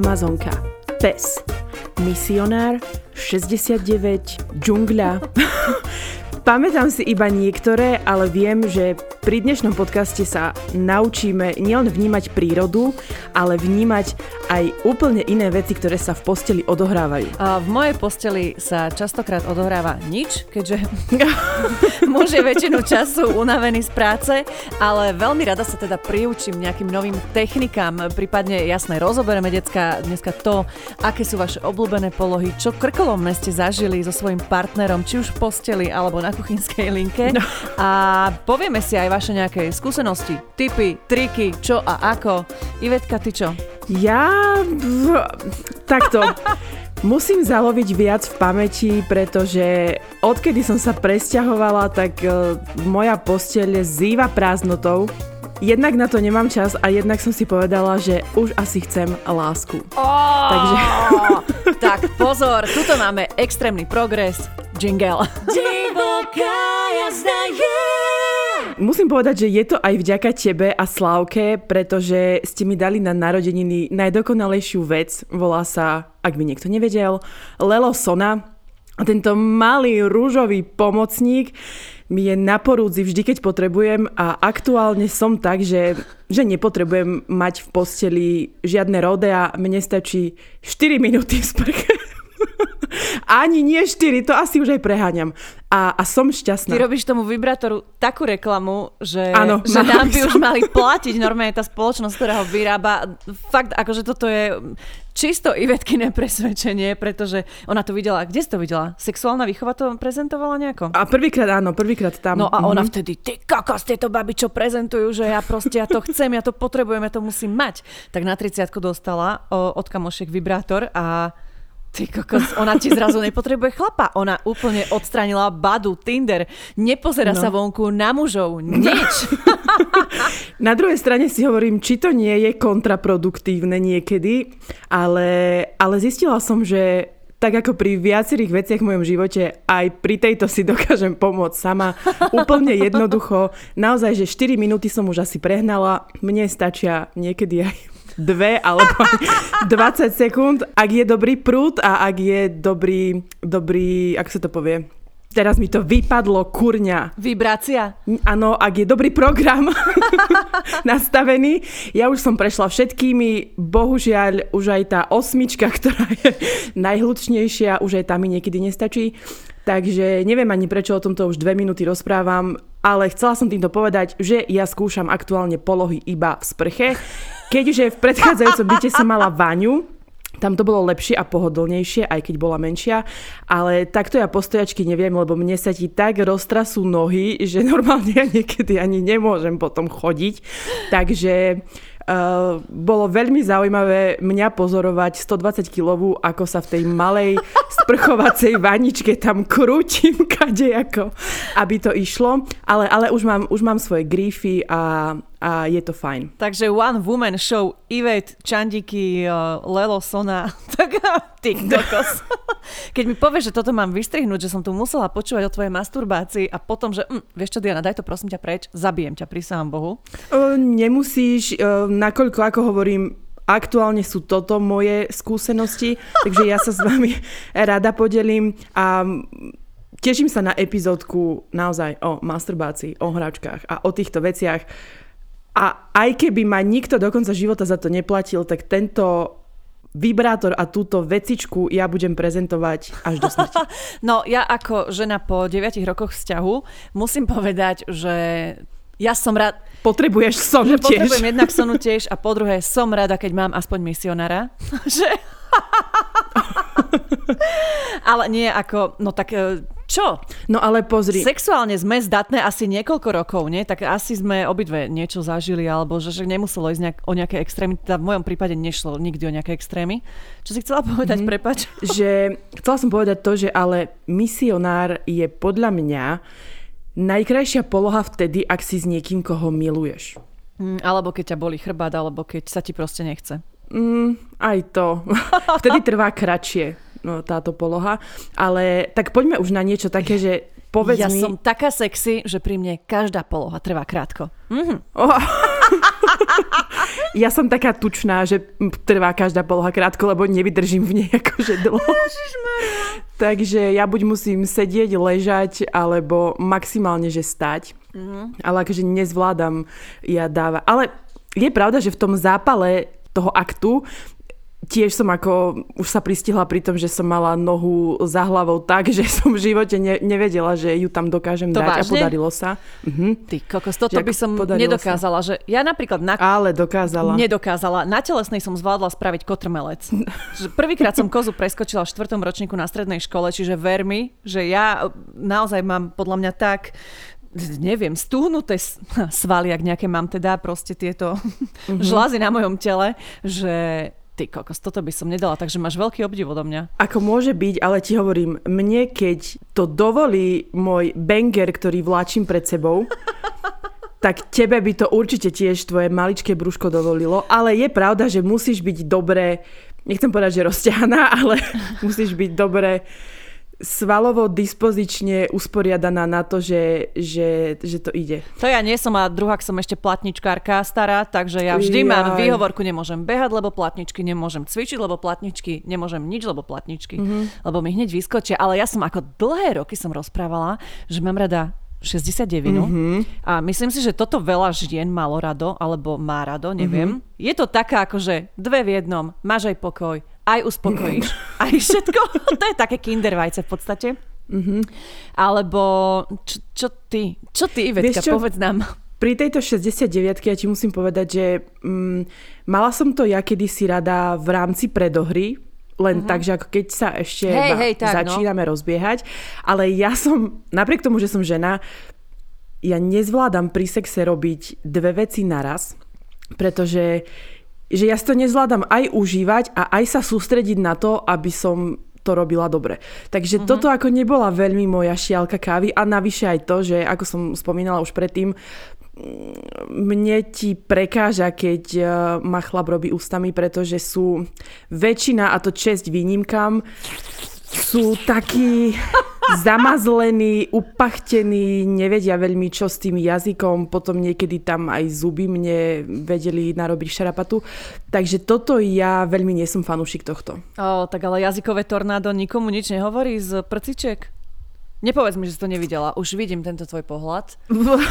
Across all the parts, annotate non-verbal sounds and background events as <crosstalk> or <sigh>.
Amazonka, pes, misionár, 69, džungľa. <laughs> Pamätám si iba niektoré, ale viem, že pri dnešnom podcaste sa naučíme nielen vnímať prírodu, ale vnímať aj úplne iné veci, ktoré sa v posteli odohrávajú. A v mojej posteli sa častokrát odohráva nič, keďže <laughs> muž je väčšinu času unavený z práce, ale veľmi rada sa teda priučím nejakým novým technikám, prípadne jasné rozoberieme decka dneska to, aké sú vaše obľúbené polohy, čo krkolomné ste zažili so svojím partnerom, či už v posteli alebo na kuchynskej linke. No. A povieme si aj vaše nejaké skúsenosti, tipy, triky, čo a ako. Ivetka, ty čo? Ja... Takto. <laughs> Musím zaloviť viac v pamäti, pretože odkedy som sa presťahovala, tak uh, moja posteľ zýva prázdnotou. Jednak na to nemám čas a jednak som si povedala, že už asi chcem lásku. Oh, Takže... <laughs> tak pozor, tuto máme extrémny progres. Jingle. Divoká jazda Musím povedať, že je to aj vďaka tebe a Slavke, pretože ste mi dali na narodeniny najdokonalejšiu vec. Volá sa, ak by niekto nevedel, Lelo Sona. A tento malý rúžový pomocník mi je na porúdzi vždy, keď potrebujem a aktuálne som tak, že, že nepotrebujem mať v posteli žiadne rodea, mne stačí 4 minúty sprche. <laughs> Ani nie 4, to asi už aj preháňam. A, a som šťastná. Ty robíš tomu vibrátoru takú reklamu, že, ano, že nám by som. už mali platiť normálne tá spoločnosť, ktorá ho vyrába. Fakt, akože toto je čisto Ivetkine presvedčenie, pretože ona to videla. Kde si to videla? Sexuálna výchova to prezentovala nejako? A prvýkrát áno, prvýkrát tam. No a ona mm-hmm. vtedy, ty kokos, tieto baby, čo prezentujú, že ja proste, ja to chcem, ja to potrebujem, ja to musím mať. Tak na 30 dostala od kamošiek vibrátor a Ty kokos, ona ti zrazu nepotrebuje chlapa. Ona úplne odstranila Badu, Tinder. Nepozera no. sa vonku na mužov. Nič. <laughs> na druhej strane si hovorím, či to nie je kontraproduktívne niekedy, ale, ale zistila som, že tak ako pri viacerých veciach v mojom živote, aj pri tejto si dokážem pomôcť sama. Úplne jednoducho. Naozaj, že 4 minúty som už asi prehnala. Mne stačia niekedy aj dve alebo <laughs> 20 sekúnd, ak je dobrý prúd a ak je dobrý, dobrý, ako sa to povie, Teraz mi to vypadlo, kurňa. Vibrácia? Áno, ak je dobrý program <laughs> nastavený. Ja už som prešla všetkými, bohužiaľ už aj tá osmička, <laughs> ktorá je najhlučnejšia, už aj tam mi niekedy nestačí. Takže neviem ani prečo o tomto už dve minúty rozprávam, ale chcela som týmto povedať, že ja skúšam aktuálne polohy iba v sprche. Keďže v predchádzajúcom byte som mala vaňu, tam to bolo lepšie a pohodlnejšie, aj keď bola menšia, ale takto ja postojačky neviem, lebo mne sa ti tak roztrasú nohy, že normálne ja niekedy ani nemôžem potom chodiť. Takže Uh, bolo veľmi zaujímavé mňa pozorovať 120 kilovú, ako sa v tej malej sprchovacej vaničke tam krútim <laughs> kadejako, aby to išlo. Ale, ale už, mám, už mám svoje grífy a a je to fajn. Takže One Woman Show, Ivet, Čandiky, uh, Lelo Sona, <laughs> tak ty kokos. <laughs> Keď mi povieš, že toto mám vystrihnúť, že som tu musela počúvať o tvojej masturbácii a potom, že hm, vieš čo Diana, daj to prosím ťa preč, zabijem ťa, prísahám Bohu. Uh, nemusíš, uh, nakoľko ako hovorím, aktuálne sú toto moje skúsenosti, <laughs> takže ja sa s vami rada podelím a teším sa na epizódku naozaj o masturbácii, o hračkách a o týchto veciach a aj keby ma nikto do konca života za to neplatil, tak tento vibrátor a túto vecičku ja budem prezentovať až do smrti. <laughs> No ja ako žena po 9 rokoch vzťahu musím povedať, že ja som rád... Potrebuješ sonu tiež. Potrebujem jednak sonu <laughs> tiež a po druhé som rada, keď mám aspoň misionára. <laughs> že... Ale nie ako, no tak e, čo? No ale pozri. Sexuálne sme zdatné asi niekoľko rokov, nie? Tak asi sme obidve niečo zažili, alebo že, že nemuselo ísť nejak, o nejaké extrémy. Teda v mojom prípade nešlo nikdy o nejaké extrémy. Čo si chcela povedať, mm, prepač? <laughs> Že, chcela som povedať to, že ale misionár je podľa mňa najkrajšia poloha vtedy, ak si s niekým, koho miluješ. Mm, alebo keď ťa boli chrbát, alebo keď sa ti proste nechce. Mm, aj to. <laughs> Vtedy trvá kratšie no, táto poloha. Ale tak poďme už na niečo také, že povedz ja mi... som taká sexy, že pri mne každá poloha trvá krátko. Mm-hmm. Oh. <laughs> ja som taká tučná, že trvá každá poloha krátko, lebo nevydržím v nej akože dlho. <laughs> Takže ja buď musím sedieť, ležať, alebo maximálne, že stať. Mm-hmm. Ale akože nezvládam ja dáva. Ale je pravda, že v tom zápale toho aktu tiež som ako už sa pristihla pri tom, že som mala nohu za hlavou tak, že <laughs> som v živote ne, nevedela, že ju tam dokážem to dať vážne? a podarilo sa. Mhm. Ty kokos, toto že by som nedokázala. Sa. Že ja napríklad na... Ale dokázala. Nedokázala. Na telesnej som zvládla spraviť kotrmelec. <laughs> Prvýkrát som kozu preskočila v štvrtom ročníku na strednej škole, čiže ver mi, že ja naozaj mám podľa mňa tak neviem, stúhnuté <laughs> svaly, ak nejaké mám teda proste tieto <laughs> mm-hmm. žlazy na mojom tele, že ty kokos, toto by som nedala, takže máš veľký obdiv odo mňa. Ako môže byť, ale ti hovorím, mne keď to dovolí môj banger, ktorý vláčim pred sebou, <laughs> tak tebe by to určite tiež tvoje maličké brúško dovolilo, ale je pravda, že musíš byť dobre, nechcem povedať, že rozťahaná, ale musíš byť dobre svalovo dispozične usporiadaná na to, že, že, že to ide. To ja nie som a druhá som ešte platničkárka stará, takže ja vždy Jaj. mám výhovorku, nemôžem behať, lebo platničky, nemôžem cvičiť, lebo platničky, nemôžem nič, lebo platničky, mm-hmm. lebo mi hneď vyskočia. Ale ja som ako dlhé roky som rozprávala, že mám rada 69. Mm-hmm. A myslím si, že toto veľa žien malo rado, alebo má rado, neviem. Mm-hmm. Je to taká akože dve v jednom, máš aj pokoj, aj uspokojíš, <laughs> aj všetko. <laughs> to je také kindervajce v podstate. Mm-hmm. Alebo čo, čo ty? Čo ty, Ivetka, čo? povedz nám. Pri tejto 69 ja ti musím povedať, že mm, mala som to ja kedysi rada v rámci predohry, len uh-huh. tak, že ako keď sa ešte hej, hej, tak, no. začíname no. rozbiehať. Ale ja som, napriek tomu, že som žena, ja nezvládam pri sexe robiť dve veci naraz, pretože že ja si to nezvládam aj užívať a aj sa sústrediť na to, aby som to robila dobre. Takže mm-hmm. toto ako nebola veľmi moja šialka kávy a navyše aj to, že ako som spomínala už predtým, mne ti prekáža, keď uh, ma chlap robí ústami, pretože sú väčšina, a to česť výnimkám, sú takí zamazlení, upachtení, nevedia veľmi čo s tým jazykom, potom niekedy tam aj zuby mne vedeli narobiť šarapatu. Takže toto ja veľmi nie som fanúšik tohto. O, tak ale jazykové tornádo nikomu nič nehovorí z prciček? Nepovedz mi, že si to nevidela. Už vidím tento tvoj pohľad.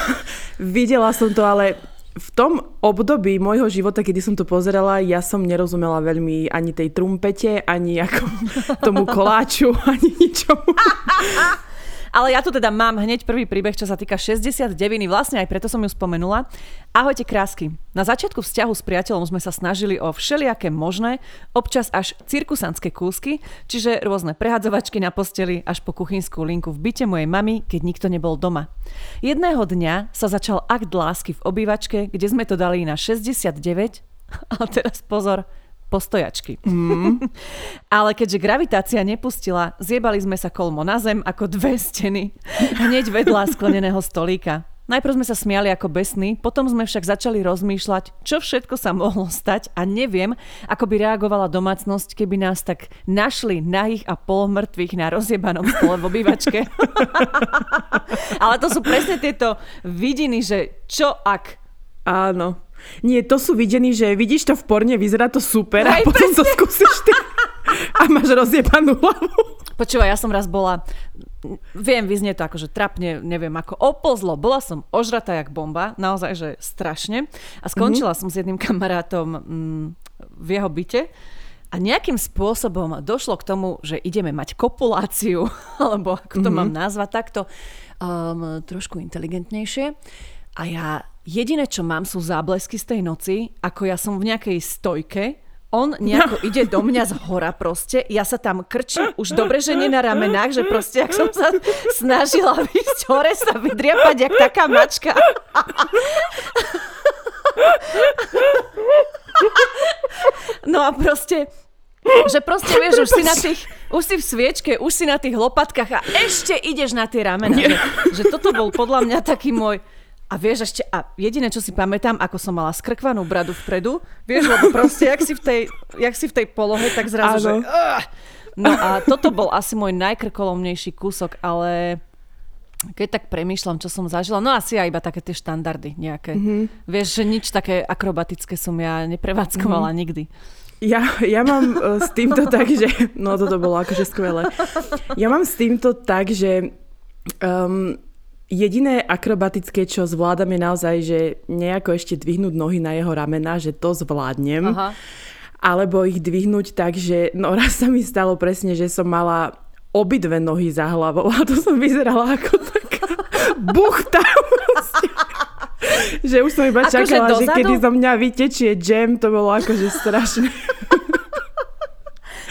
<laughs> Videla som to, ale v tom období môjho života, kedy som to pozerala, ja som nerozumela veľmi ani tej trumpete, ani ako <laughs> tomu koláču, ani ničomu. <laughs> Ale ja tu teda mám hneď prvý príbeh, čo sa týka 69. Vlastne aj preto som ju spomenula. Ahojte krásky. Na začiatku vzťahu s priateľom sme sa snažili o všelijaké možné, občas až cirkusanské kúsky, čiže rôzne prehadzovačky na posteli až po kuchynskú linku v byte mojej mamy, keď nikto nebol doma. Jedného dňa sa začal akt lásky v obývačke, kde sme to dali na 69, <laughs> ale teraz pozor, postojačky. Mm. <laughs> Ale keďže gravitácia nepustila, zjebali sme sa kolmo na zem ako dve steny hneď vedľa skleneného stolíka. Najprv sme sa smiali ako besní, potom sme však začali rozmýšľať, čo všetko sa mohlo stať a neviem, ako by reagovala domácnosť, keby nás tak našli nahých a polmrtvých na rozjebanom stole v obývačke. <laughs> Ale to sú presne tieto vidiny, že čo ak... Áno. Nie, to sú videní, že vidíš to v porne, vyzerá to super Aj, a potom presne. to skúsiš ty a máš rozjebanú hlavu. Počúvaj, ja som raz bola, viem, vyznie to akože trapne, neviem, ako opozlo. Bola som ožratá jak bomba, naozaj, že strašne. A skončila mm-hmm. som s jedným kamarátom mm, v jeho byte. A nejakým spôsobom došlo k tomu, že ideme mať kopuláciu, <laughs> alebo ako to mm-hmm. mám nazvať takto, um, trošku inteligentnejšie. A ja jediné, čo mám, sú záblesky z tej noci, ako ja som v nejakej stojke, on nejako ide do mňa z hora proste, ja sa tam krčím, už dobre, že nie na ramenách, že proste, ak som sa snažila výsť hore, sa vydriapať, jak taká mačka. No a proste, že proste vieš, už si na tých, už si v sviečke, už si na tých lopatkách a ešte ideš na tie ramena. Že, že toto bol podľa mňa taký môj, a vieš ešte, a jediné, čo si pamätám, ako som mala skrkvanú bradu vpredu, vieš, lebo proste, jak si v tej, jak si v tej polohe, tak zrazu, že... Uh, no a toto bol asi môj najkrkolomnejší kúsok, ale keď tak premýšľam, čo som zažila, no asi aj iba také tie štandardy nejaké. Mm-hmm. Vieš, že nič také akrobatické som ja neprevádzkovala mm-hmm. nikdy. Ja, ja mám uh, s týmto tak, že... No toto bolo akože skvelé. Ja mám s týmto tak, že um, jediné akrobatické, čo zvládam je naozaj, že nejako ešte dvihnúť nohy na jeho ramena, že to zvládnem. Aha. Alebo ich dvihnúť tak, že no raz sa mi stalo presne, že som mala obidve nohy za hlavou a to som vyzerala ako taká <laughs> buchta. že už som iba ako čakala, že, že kedy zo mňa vytečie jam, to bolo akože strašné. <laughs>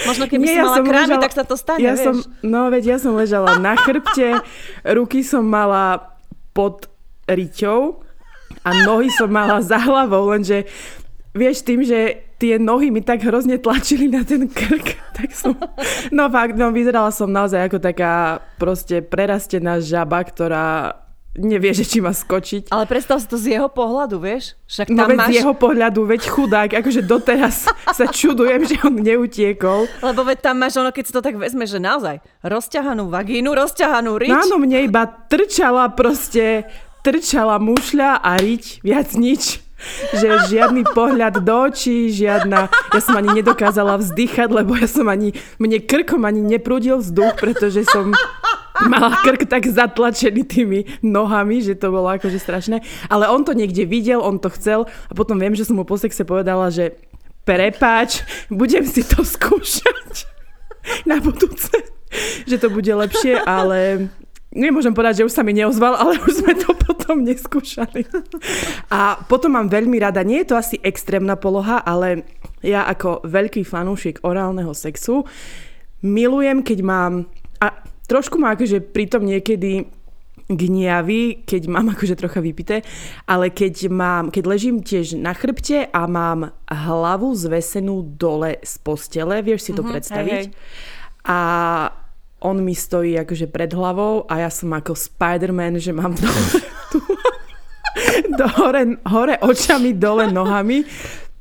Možno keby Nie, si ja mala krámy, ležala, tak sa to stane, ja vieš. Som, no veď ja som ležala na chrbte, ruky som mala pod riťou a nohy som mala za hlavou, lenže vieš tým, že tie nohy mi tak hrozne tlačili na ten krk, <laughs> tak som, no fakt, no vyzerala som naozaj ako taká proste prerastená žaba, ktorá nevie, že či má skočiť. Ale predstav si to z jeho pohľadu, vieš? Však tam no veď máš... z jeho pohľadu, veď chudák, akože doteraz <laughs> sa čudujem, že on neutiekol. Lebo veď tam máš ono, keď si to tak vezme, že naozaj rozťahanú vagínu, rozťahanú rič. No áno, mne iba trčala proste, trčala mušľa a riť, viac nič že žiadny pohľad do očí, žiadna... Ja som ani nedokázala vzdychať, lebo ja som ani... Mne krkom ani neprúdil vzduch, pretože som mala krk tak zatlačený tými nohami, že to bolo akože strašné. Ale on to niekde videl, on to chcel a potom viem, že som mu po sexe povedala, že prepáč, budem si to skúšať na budúce, že to bude lepšie, ale nemôžem povedať, že už sa mi neozval, ale už sme to potom neskúšali. A potom mám veľmi rada, nie je to asi extrémna poloha, ale ja ako veľký fanúšik orálneho sexu milujem, keď mám... A trošku ma akože pritom niekedy gniavy, keď mám <laughs> akože trocha vypité, ale keď mám, keď ležím tiež na chrbte a mám hlavu zvesenú dole z postele, vieš si to mm-hmm, predstaviť? Hej, hej. A on mi stojí akože pred hlavou a ja som ako Spider-Man, že mám <laughs> <laughs> dole, tu, do hore, hore očami, dole nohami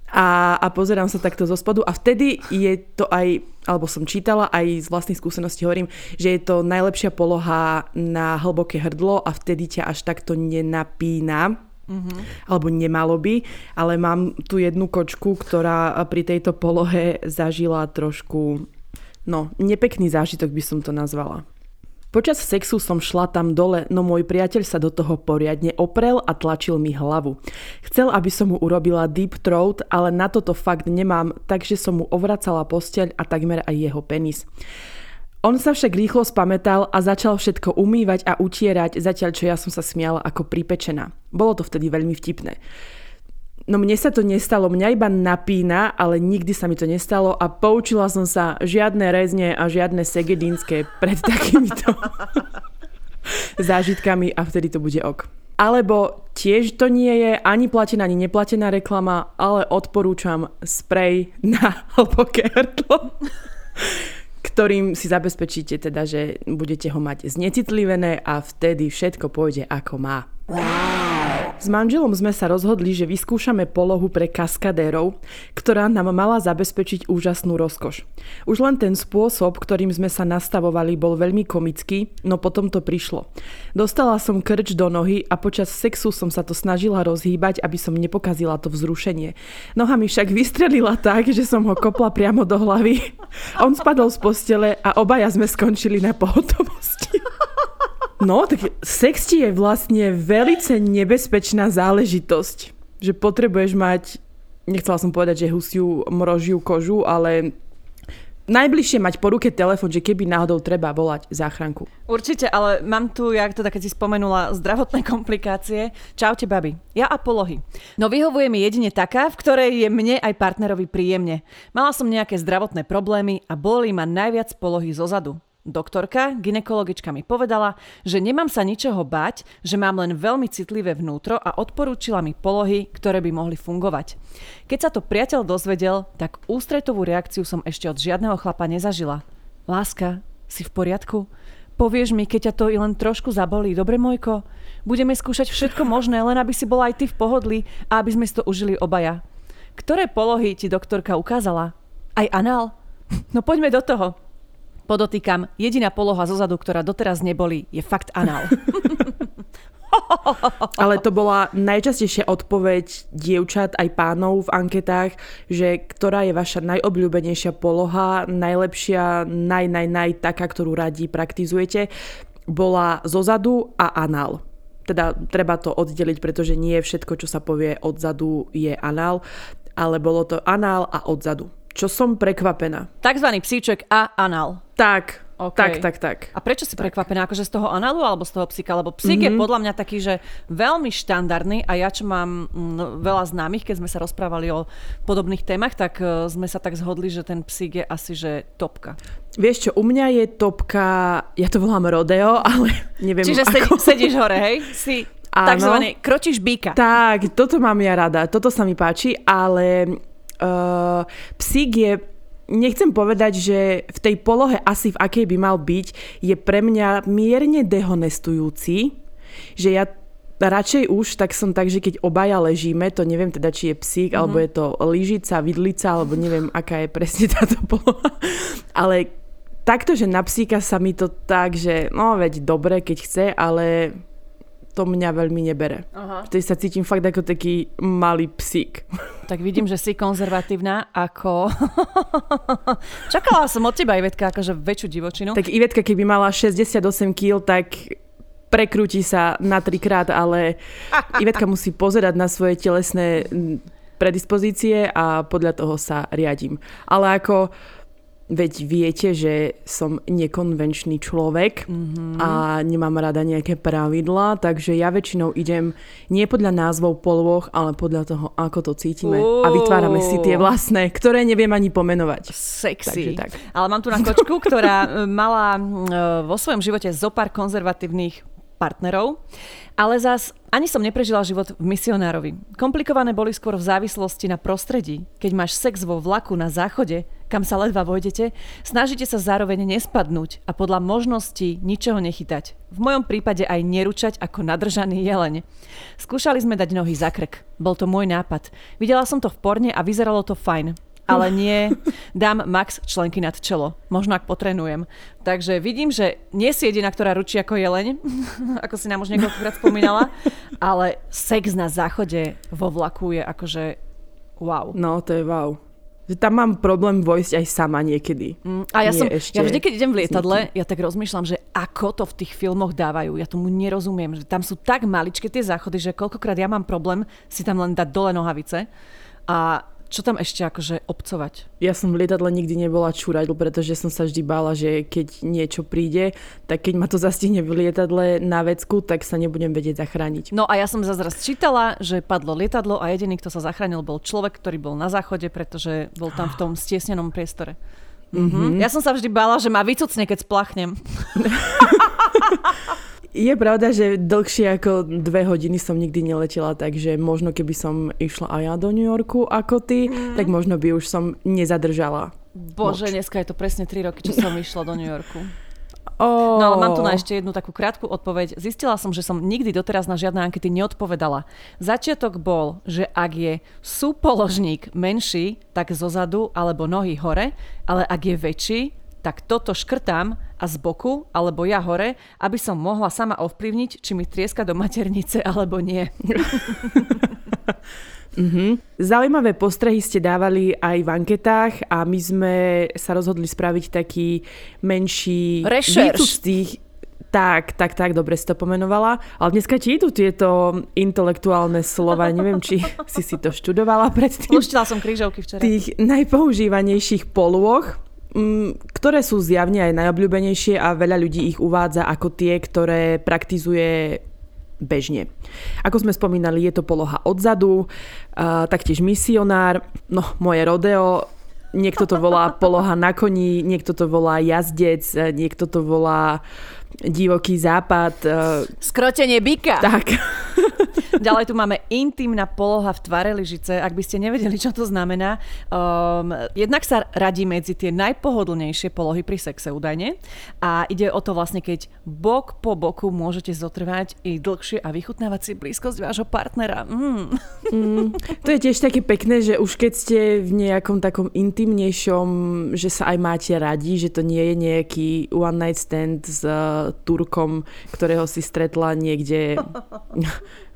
a, a pozerám sa takto zo spodu a vtedy je to aj, alebo som čítala aj z vlastnej skúsenosti hovorím, že je to najlepšia poloha na hlboké hrdlo a vtedy ťa až takto nenapína, Mm-hmm. alebo nemalo by, ale mám tu jednu kočku, ktorá pri tejto polohe zažila trošku No, nepekný zážitok by som to nazvala. Počas sexu som šla tam dole, no môj priateľ sa do toho poriadne oprel a tlačil mi hlavu. Chcel, aby som mu urobila deep throat, ale na toto fakt nemám, takže som mu ovracala posteľ a takmer aj jeho penis. On sa však rýchlo spametal a začal všetko umývať a utierať, zatiaľ čo ja som sa smiala ako pripečená. Bolo to vtedy veľmi vtipné. No mne sa to nestalo, mňa iba napína, ale nikdy sa mi to nestalo a poučila som sa žiadne rezne a žiadne segedínske pred <laughs> takýmito zážitkami a vtedy to bude ok. Alebo tiež to nie je ani platená, ani neplatená reklama, ale odporúčam sprej na <laughs> hlboké hrdlo, ktorým si zabezpečíte teda, že budete ho mať znecitlivené a vtedy všetko pôjde ako má. Wow. S manželom sme sa rozhodli, že vyskúšame polohu pre kaskadérov, ktorá nám mala zabezpečiť úžasnú rozkoš. Už len ten spôsob, ktorým sme sa nastavovali, bol veľmi komický, no potom to prišlo. Dostala som krč do nohy a počas sexu som sa to snažila rozhýbať, aby som nepokazila to vzrušenie. Noha mi však vystrelila tak, že som ho kopla priamo do hlavy. On spadol z postele a obaja sme skončili na pohotovosti. No, tak sex ti je vlastne velice nebezpečná záležitosť. Že potrebuješ mať, nechcela som povedať, že husiu mrožiu kožu, ale najbližšie mať po ruke telefon, že keby náhodou treba volať záchranku. Určite, ale mám tu, jak to keď si spomenula, zdravotné <laughs> komplikácie. Čaute, babi. Ja a polohy. No vyhovuje mi jedine taká, v ktorej je mne aj partnerovi príjemne. Mala som nejaké zdravotné problémy a boli ma najviac polohy zozadu. Doktorka, ginekologička mi povedala, že nemám sa ničoho bať, že mám len veľmi citlivé vnútro a odporúčila mi polohy, ktoré by mohli fungovať. Keď sa to priateľ dozvedel, tak ústretovú reakciu som ešte od žiadneho chlapa nezažila. Láska, si v poriadku? Povieš mi, keď ťa to i len trošku zabolí, dobre mojko? Budeme skúšať všetko možné, len aby si bola aj ty v pohodli a aby sme si to užili obaja. Ktoré polohy ti doktorka ukázala? Aj anál? No poďme do toho. Podotýkam, jediná poloha zozadu, ktorá doteraz neboli, je fakt anál. <laughs> Ale to bola najčastejšia odpoveď dievčat aj pánov v anketách, že ktorá je vaša najobľúbenejšia poloha, najlepšia, naj, naj, naj, taká, ktorú radi praktizujete, bola zozadu a anál. Teda treba to oddeliť, pretože nie všetko, čo sa povie odzadu, je anál, ale bolo to anál a odzadu. Čo som prekvapená. Takzvaný psíček a anál. Tak, Okay. Tak, tak, tak. A prečo si tak. prekvapená? Akože z toho análu alebo z toho psíka? Lebo psík mm-hmm. je mhm. podľa mňa taký, že veľmi štandardný a ja, čo mám mm, veľa známych, keď sme sa rozprávali o podobných témach, tak uh, sme sa tak zhodli, že ten psík je asi, že topka. Vieš čo, u mňa je topka, ja to volám rodeo, <laughs> ale neviem Čiže ako. sedíš hore, hej? Si Áno. takzvaný kročíš býka. Tak, toto mám ja rada, toto sa mi páči, ale uh, psík je nechcem povedať, že v tej polohe asi v akej by mal byť, je pre mňa mierne dehonestujúci, že ja radšej už, tak som tak, že keď obaja ležíme, to neviem teda, či je psík, mm-hmm. alebo je to lyžica, vidlica, alebo neviem, aká je presne táto poloha. Ale takto, že na psíka sa mi to tak, že no veď dobre, keď chce, ale to mňa veľmi nebere. Aha. Vtedy sa cítim fakt ako taký malý psík. Tak vidím, že si konzervatívna ako... <laughs> Čakala som od teba, Ivetka, akože väčšiu divočinu. Tak Ivetka, keby mala 68 kg, tak prekrúti sa na trikrát, ale <laughs> Ivetka musí pozerať na svoje telesné predispozície a podľa toho sa riadím. Ale ako Veď viete, že som nekonvenčný človek mm-hmm. a nemám rada nejaké pravidlá, takže ja väčšinou idem nie podľa názvov polôch, ale podľa toho, ako to cítime. Uh. A vytvárame si tie vlastné, ktoré neviem ani pomenovať. Sexy. tak. Ale mám tu na kočku, ktorá <laughs> mala e, vo svojom živote zopár konzervatívnych partnerov, ale zas ani som neprežila život v misionárovi. Komplikované boli skôr v závislosti na prostredí. Keď máš sex vo vlaku na záchode, kam sa ledva vojdete, snažíte sa zároveň nespadnúť a podľa možností ničoho nechytať. V mojom prípade aj neručať ako nadržaný jeleň. Skúšali sme dať nohy za krk. Bol to môj nápad. Videla som to v porne a vyzeralo to fajn ale nie dám max členky nad čelo. Možno ak potrenujem. Takže vidím, že nie si jediná, ktorá ručí ako jeleň, <laughs> ako si nám už niekoľkokrát spomínala, ale sex na záchode vo vlaku je akože wow. No, to je wow. Že tam mám problém vojsť aj sama niekedy. Mm, a ja, som, ja vždy, keď idem v lietadle, ja tak rozmýšľam, že ako to v tých filmoch dávajú. Ja tomu nerozumiem. Že tam sú tak maličké tie záchody, že koľkokrát ja mám problém si tam len dať dole nohavice. A čo tam ešte akože obcovať? Ja som v lietadle nikdy nebola čúrať, pretože som sa vždy bála, že keď niečo príde, tak keď ma to zastihne v lietadle na vecku, tak sa nebudem vedieť zachrániť. No a ja som zase raz čítala, že padlo lietadlo a jediný, kto sa zachránil, bol človek, ktorý bol na záchode, pretože bol tam v tom stiesnenom priestore. Mm-hmm. Ja som sa vždy bála, že ma vycucne, keď splachnem. <laughs> Je pravda, že dlhšie ako dve hodiny som nikdy neletela, takže možno keby som išla aj ja do New Yorku ako ty, mm. tak možno by už som nezadržala. Bože, moč. dneska je to presne 3 roky, čo som išla do New Yorku. Oh. No ale mám tu na ešte jednu takú krátku odpoveď. Zistila som, že som nikdy doteraz na žiadne ankety neodpovedala. Začiatok bol, že ak je súpoložník menší, tak zozadu alebo nohy hore, ale ak je väčší, tak toto škrtám a z boku, alebo ja hore, aby som mohla sama ovplyvniť, či mi trieska do maternice alebo nie. Mm-hmm. <laughs> Zaujímavé postrehy ste dávali aj v anketách a my sme sa rozhodli spraviť taký menší Rešerš. tých tak, tak, tak, dobre si to pomenovala. Ale dneska ti idú tieto intelektuálne slova. Neviem, či <laughs> si si to študovala predtým. Luštila som krížovky včera. Tých najpoužívanejších polôch ktoré sú zjavne aj najobľúbenejšie a veľa ľudí ich uvádza ako tie, ktoré praktizuje bežne. Ako sme spomínali, je to poloha odzadu, taktiež misionár, no moje rodeo, niekto to volá poloha na koni, niekto to volá jazdec, niekto to volá divoký západ. Skrotenie byka. Tak. <laughs> Ďalej tu máme intimná poloha v tvare lyžice. Ak by ste nevedeli, čo to znamená, um, jednak sa radí medzi tie najpohodlnejšie polohy pri sexe údajne. A ide o to vlastne, keď bok po boku môžete zotrvať i dlhšie a vychutnávať si blízkosť vášho partnera. Mm. Mm, to je tiež také pekné, že už keď ste v nejakom takom intimnejšom, že sa aj máte radi, že to nie je nejaký one night stand s Turkom, ktorého si stretla niekde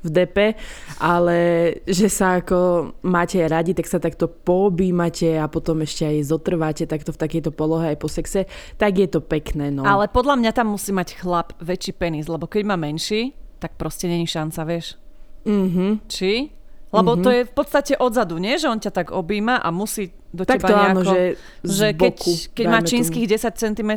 v depe, ale že sa ako máte radi, tak sa takto poobímate a potom ešte aj zotrváte takto v takejto polohe aj po sexe, tak je to pekné. No. Ale podľa mňa tam musí mať chlap väčší penis, lebo keď má menší, tak proste není šanca, vieš. Mhm. Či? Lebo mm-hmm. to je v podstate odzadu, nie? Že on ťa tak objíma a musí do tak teba to nejako... áno, že, že keď, boku, keď má čínskych tomu. 10 cm,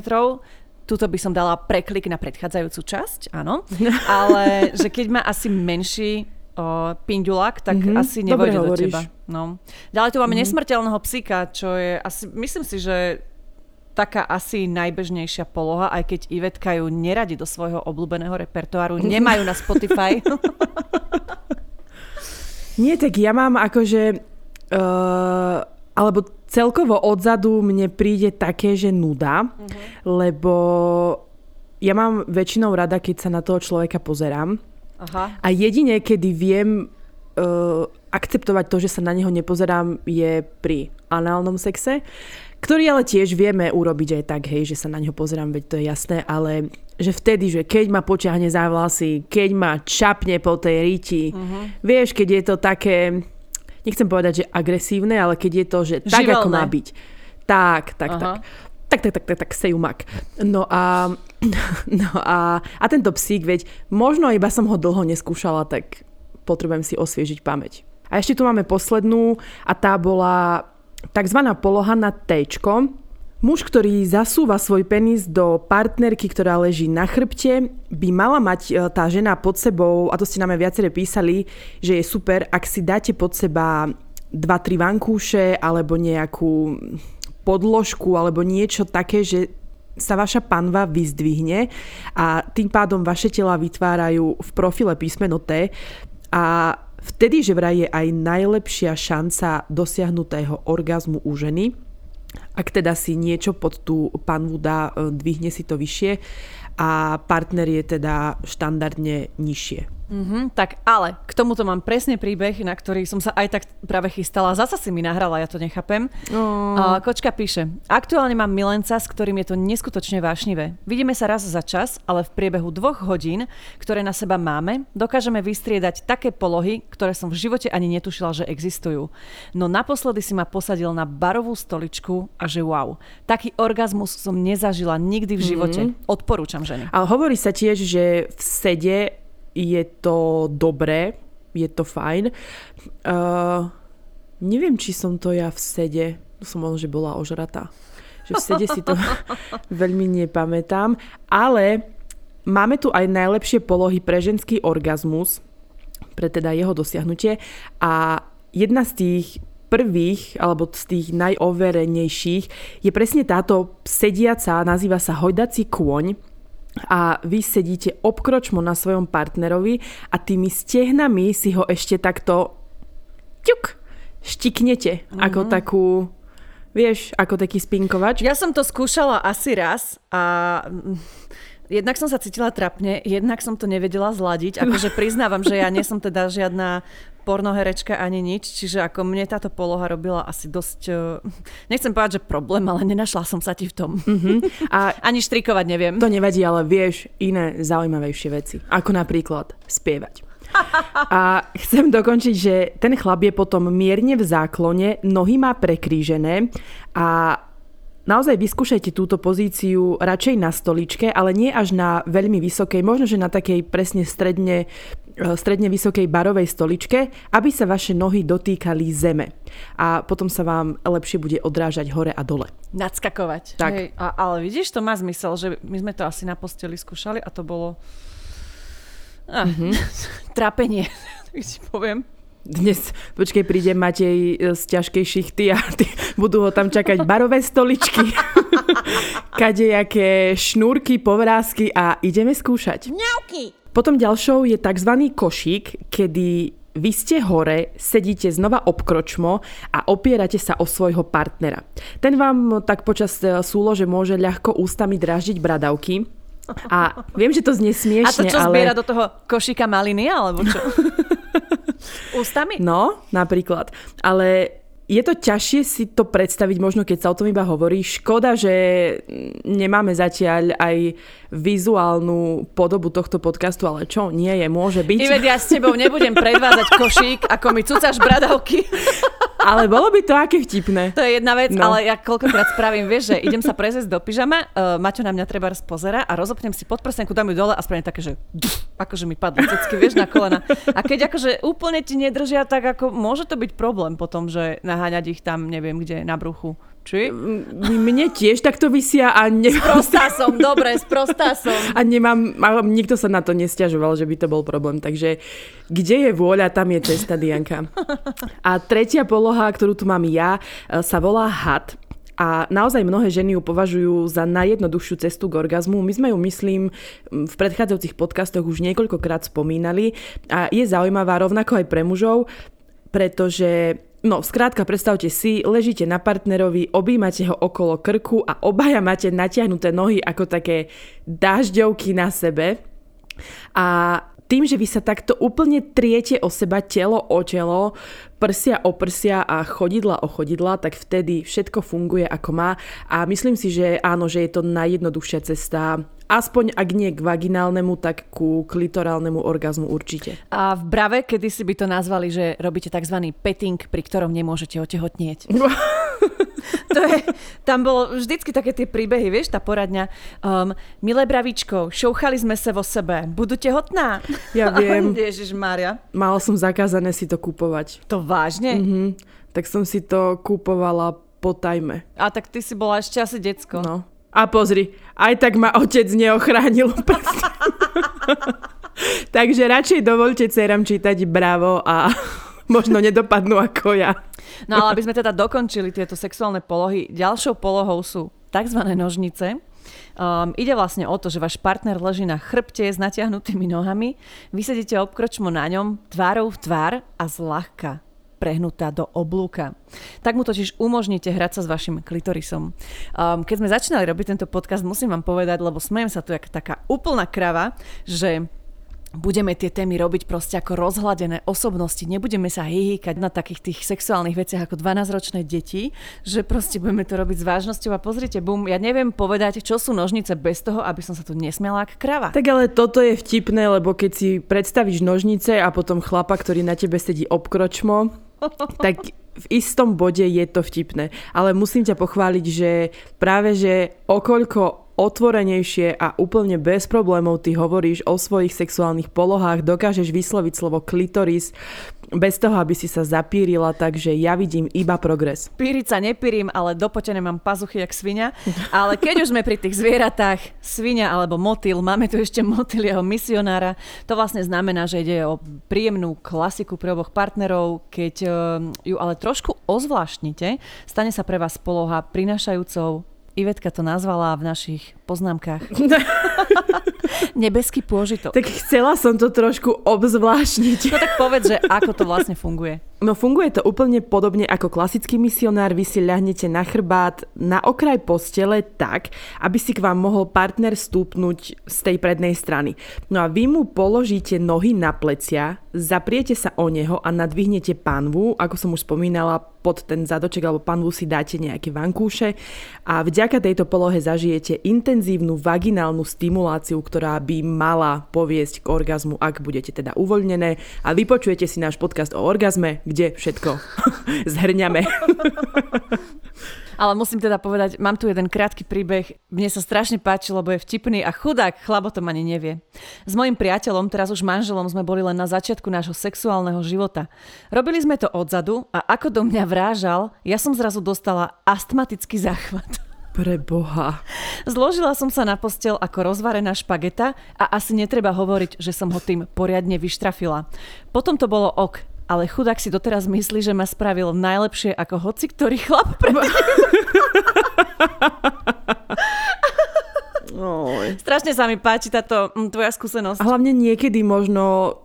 tuto by som dala preklik na predchádzajúcu časť, áno. <laughs> Ale že keď má asi menší o, pindulák, tak mm-hmm. asi nevojde do teba. No. Ďalej tu máme mm-hmm. nesmrteľného psíka, čo je asi, myslím si, že taká asi najbežnejšia poloha, aj keď Ivetka ju neradi do svojho obľúbeného repertoáru, nemajú na Spotify. <laughs> Nie, tak ja mám akože... Uh, alebo celkovo odzadu mne príde také, že nuda, uh-huh. lebo ja mám väčšinou rada, keď sa na toho človeka pozerám. Aha. A jedine, kedy viem uh, akceptovať to, že sa na neho nepozerám, je pri análnom sexe, ktorý ale tiež vieme urobiť aj tak, hej, že sa na neho pozerám, veď to je jasné, ale že vtedy, že keď ma počiahne za vlasy, keď ma čapne po tej ríti, uh-huh. vieš, keď je to také, nechcem povedať, že agresívne, ale keď je to, že tak, Živelné. ako má byť. Tak, tak, uh-huh. tak. Tak, tak, tak, tak, tak, sejumak. No a, <clears throat> no a, a tento psík, veď možno iba som ho dlho neskúšala, tak potrebujem si osviežiť pamäť. A ešte tu máme poslednú a tá bola takzvaná poloha na téčko, Muž, ktorý zasúva svoj penis do partnerky, ktorá leží na chrbte, by mala mať e, tá žena pod sebou, a to ste nám aj viaceré písali, že je super, ak si dáte pod seba dva, tri vankúše alebo nejakú podložku alebo niečo také, že sa vaša panva vyzdvihne a tým pádom vaše tela vytvárajú v profile písmeno T a vtedy, že vraj je aj najlepšia šanca dosiahnutého orgazmu u ženy ak teda si niečo pod tú panvu dá, e, dvihne si to vyššie a partner je teda štandardne nižšie. Mm-hmm, tak ale k tomuto mám presne príbeh, na ktorý som sa aj tak práve chystala. Zasa si mi nahrala, ja to nechápem. Oh. Uh, kočka píše, aktuálne mám milenca, s ktorým je to neskutočne vášnivé. Vidíme sa raz za čas, ale v priebehu dvoch hodín, ktoré na seba máme, dokážeme vystriedať také polohy, ktoré som v živote ani netušila, že existujú. No naposledy si ma posadil na barovú stoličku a že wow, taký orgazmus som nezažila nikdy v živote. Mm-hmm. Odporúčam ženy. Ale hovorí sa tiež, že v sede je to dobré, je to fajn. Uh, neviem, či som to ja v sede, som možno, že bola ožratá. Že v sede si to <laughs> veľmi nepamätám. Ale máme tu aj najlepšie polohy pre ženský orgazmus, pre teda jeho dosiahnutie. A jedna z tých prvých, alebo z tých najoverenejších je presne táto sediaca, nazýva sa hojdací kôň a vy sedíte obkročmo na svojom partnerovi a tými stehnami si ho ešte takto ťuk, štiknete mm-hmm. ako takú vieš, ako taký spinkovač. Ja som to skúšala asi raz a jednak som sa cítila trapne, jednak som to nevedela zladiť. Akože <laughs> priznávam, že ja nie som teda žiadna pornoherečka ani nič, čiže ako mne táto poloha robila asi dosť, eh, nechcem povedať, že problém, ale nenašla som sa ti v tom. Mm-hmm. A <laughs> ani štrikovať neviem. To nevadí, ale vieš iné zaujímavejšie veci, ako napríklad spievať. A chcem dokončiť, že ten chlap je potom mierne v záklone, nohy má prekrížené a Naozaj vyskúšajte túto pozíciu radšej na stoličke, ale nie až na veľmi vysokej, možno že na takej presne stredne, stredne vysokej barovej stoličke, aby sa vaše nohy dotýkali zeme. A potom sa vám lepšie bude odrážať hore a dole. Nadskakovať. Tak. Hej, a, ale vidíš, to má zmysel, že my sme to asi na posteli skúšali a to bolo... Ah, mm-hmm. <laughs> trápenie, <laughs> tak si poviem. Dnes, počkej, príde Matej e, z ťažkej šichty a <laughs> ty, budú ho tam čakať barové stoličky, kadejaké šnúrky, povrázky a ideme skúšať. Mňauky! Potom ďalšou je tzv. košík, kedy vy ste hore, sedíte znova obkročmo a opierate sa o svojho partnera. Ten vám tak počas e, súlože môže ľahko ústami dráždiť bradavky. A viem, že to znie smiešne, A to čo ale... zbiera do toho košíka maliny, alebo čo? <laughs> Ústami? No, napríklad. Ale je to ťažšie si to predstaviť, možno keď sa o tom iba hovorí. Škoda, že nemáme zatiaľ aj vizuálnu podobu tohto podcastu, ale čo, nie je, môže byť. Ived, ja s tebou nebudem predvádzať košík, ako mi cucaš bradavky. Ale bolo by to aké vtipné. To je jedna vec, no. ale ja koľkokrát spravím, vieš, že idem sa prezesť do pyžama, uh, Maťo na mňa treba pozera a rozopnem si podprsenku, dám ju dole a spravím také, že akože mi padli cecky, vieš, na kolena. A keď akože úplne ti nedržia, tak ako môže to byť problém potom, že naháňať ich tam, neviem kde, na bruchu. Či? Mne tiež takto vysia a... Ne... Sprostá som, dobre, sprostá som. A nemám, a nikto sa na to nestiažoval, že by to bol problém. Takže kde je vôľa, tam je cesta, Dianka. A tretia poloha, ktorú tu mám ja, e, sa volá had. A naozaj mnohé ženy ju považujú za najjednoduchšiu cestu k orgazmu. My sme ju, myslím, v predchádzajúcich podcastoch už niekoľkokrát spomínali a je zaujímavá rovnako aj pre mužov, pretože No, skrátka, predstavte si, ležíte na partnerovi, objímate ho okolo krku a obaja máte natiahnuté nohy ako také dažďovky na sebe. A tým, že vy sa takto úplne triete o seba telo o telo, prsia o prsia a chodidla o chodidla, tak vtedy všetko funguje ako má a myslím si, že áno, že je to najjednoduchšia cesta aspoň ak nie k vaginálnemu, tak ku klitorálnemu orgazmu určite. A v Brave, kedy si by to nazvali, že robíte tzv. petting, pri ktorom nemôžete otehotnieť. <laughs> to je, tam bolo vždycky také tie príbehy, vieš, tá poradňa. Um, milé bravičko, šouchali sme sa vo sebe, budú tehotná? Ja <laughs> viem. Ježiš Mária. Mala som zakázané si to kúpovať. To vážne? Mhm. Tak som si to kúpovala po tajme. A tak ty si bola ešte asi decko. No. A pozri, aj tak ma otec neochránil. <laughs> Takže radšej dovolte dcerám čítať Bravo a <laughs> možno nedopadnú ako ja. No ale aby sme teda dokončili tieto sexuálne polohy, ďalšou polohou sú tzv. nožnice. Um, ide vlastne o to, že váš partner leží na chrbte s natiahnutými nohami, vy sedíte obkročmo na ňom, tvárou v tvár a zľahka prehnutá do oblúka. Tak mu totiž umožníte hrať sa s vašim klitorisom. Um, keď sme začínali robiť tento podcast, musím vám povedať, lebo smejem sa tu jak taká úplná krava, že budeme tie témy robiť proste ako rozhladené osobnosti. Nebudeme sa hýkať na takých tých sexuálnych veciach ako 12-ročné deti, že proste budeme to robiť s vážnosťou a pozrite, bum, ja neviem povedať, čo sú nožnice bez toho, aby som sa tu nesmiala ako krava. Tak ale toto je vtipné, lebo keď si predstavíš nožnice a potom chlapa, ktorý na tebe sedí obkročmo, tak v istom bode je to vtipné. Ale musím ťa pochváliť, že práve že okoľko otvorenejšie a úplne bez problémov ty hovoríš o svojich sexuálnych polohách, dokážeš vysloviť slovo klitoris bez toho, aby si sa zapírila, takže ja vidím iba progres. Píriť sa nepírim, ale dopotené mám pazuchy jak svinia. Ale keď už sme pri tých zvieratách, svinia alebo motil, máme tu ešte motil jeho misionára, to vlastne znamená, že ide o príjemnú klasiku pre oboch partnerov, keď eh, ju ale trošku ozvláštnite, stane sa pre vás poloha prinašajúcou Ivetka to nazvala v našich poznámkach. <laughs> Nebeský pôžitok. Tak chcela som to trošku obzvláštniť. No tak povedz, že ako to vlastne funguje. No funguje to úplne podobne ako klasický misionár. Vy si ľahnete na chrbát na okraj postele tak, aby si k vám mohol partner stúpnuť z tej prednej strany. No a vy mu položíte nohy na plecia, zapriete sa o neho a nadvihnete panvu, ako som už spomínala, pod ten zadoček alebo panvu si dáte nejaké vankúše a vďaka tejto polohe zažijete intenzívnu vaginálnu stimuláciu, ktorá by mala poviesť k orgazmu, ak budete teda uvoľnené a vypočujete si náš podcast o orgazme, kde všetko <laughs> zhrňame. <laughs> Ale musím teda povedať, mám tu jeden krátky príbeh. Mne sa strašne páči, lebo je vtipný a chudák chlabo to ani nevie. S mojim priateľom, teraz už manželom, sme boli len na začiatku nášho sexuálneho života. Robili sme to odzadu a ako do mňa vrážal, ja som zrazu dostala astmatický záchvat. Pre Boha. Zložila som sa na postel ako rozvarená špageta a asi netreba hovoriť, že som ho tým poriadne vyštrafila. Potom to bolo ok, ale chudák si doteraz myslí, že ma spravil najlepšie ako hoci ktorý chlap pre. Strašne sa mi páči táto mm, tvoja skúsenosť. A hlavne niekedy možno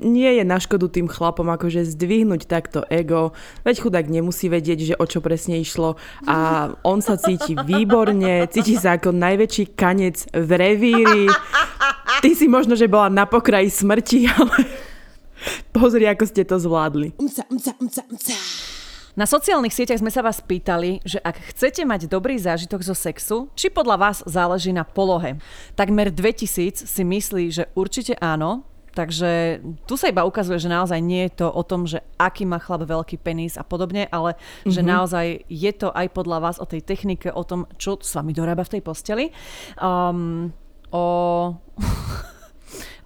nie je na škodu tým chlapom akože zdvihnúť takto ego. Veď chudák nemusí vedieť, že o čo presne išlo a on sa cíti výborne, cíti sa ako najväčší kanec v revíri. Ty si možno, že bola na pokraji smrti, ale <laughs> pozri, ako ste to zvládli. Na sociálnych sieťach sme sa vás pýtali, že ak chcete mať dobrý zážitok zo sexu, či podľa vás záleží na polohe. Takmer 2000 si myslí, že určite áno, Takže tu sa iba ukazuje, že naozaj nie je to o tom, že aký má chlap veľký penis a podobne, ale mm-hmm. že naozaj je to aj podľa vás o tej technike, o tom, čo s vami dorába v tej posteli. Um, o... <laughs>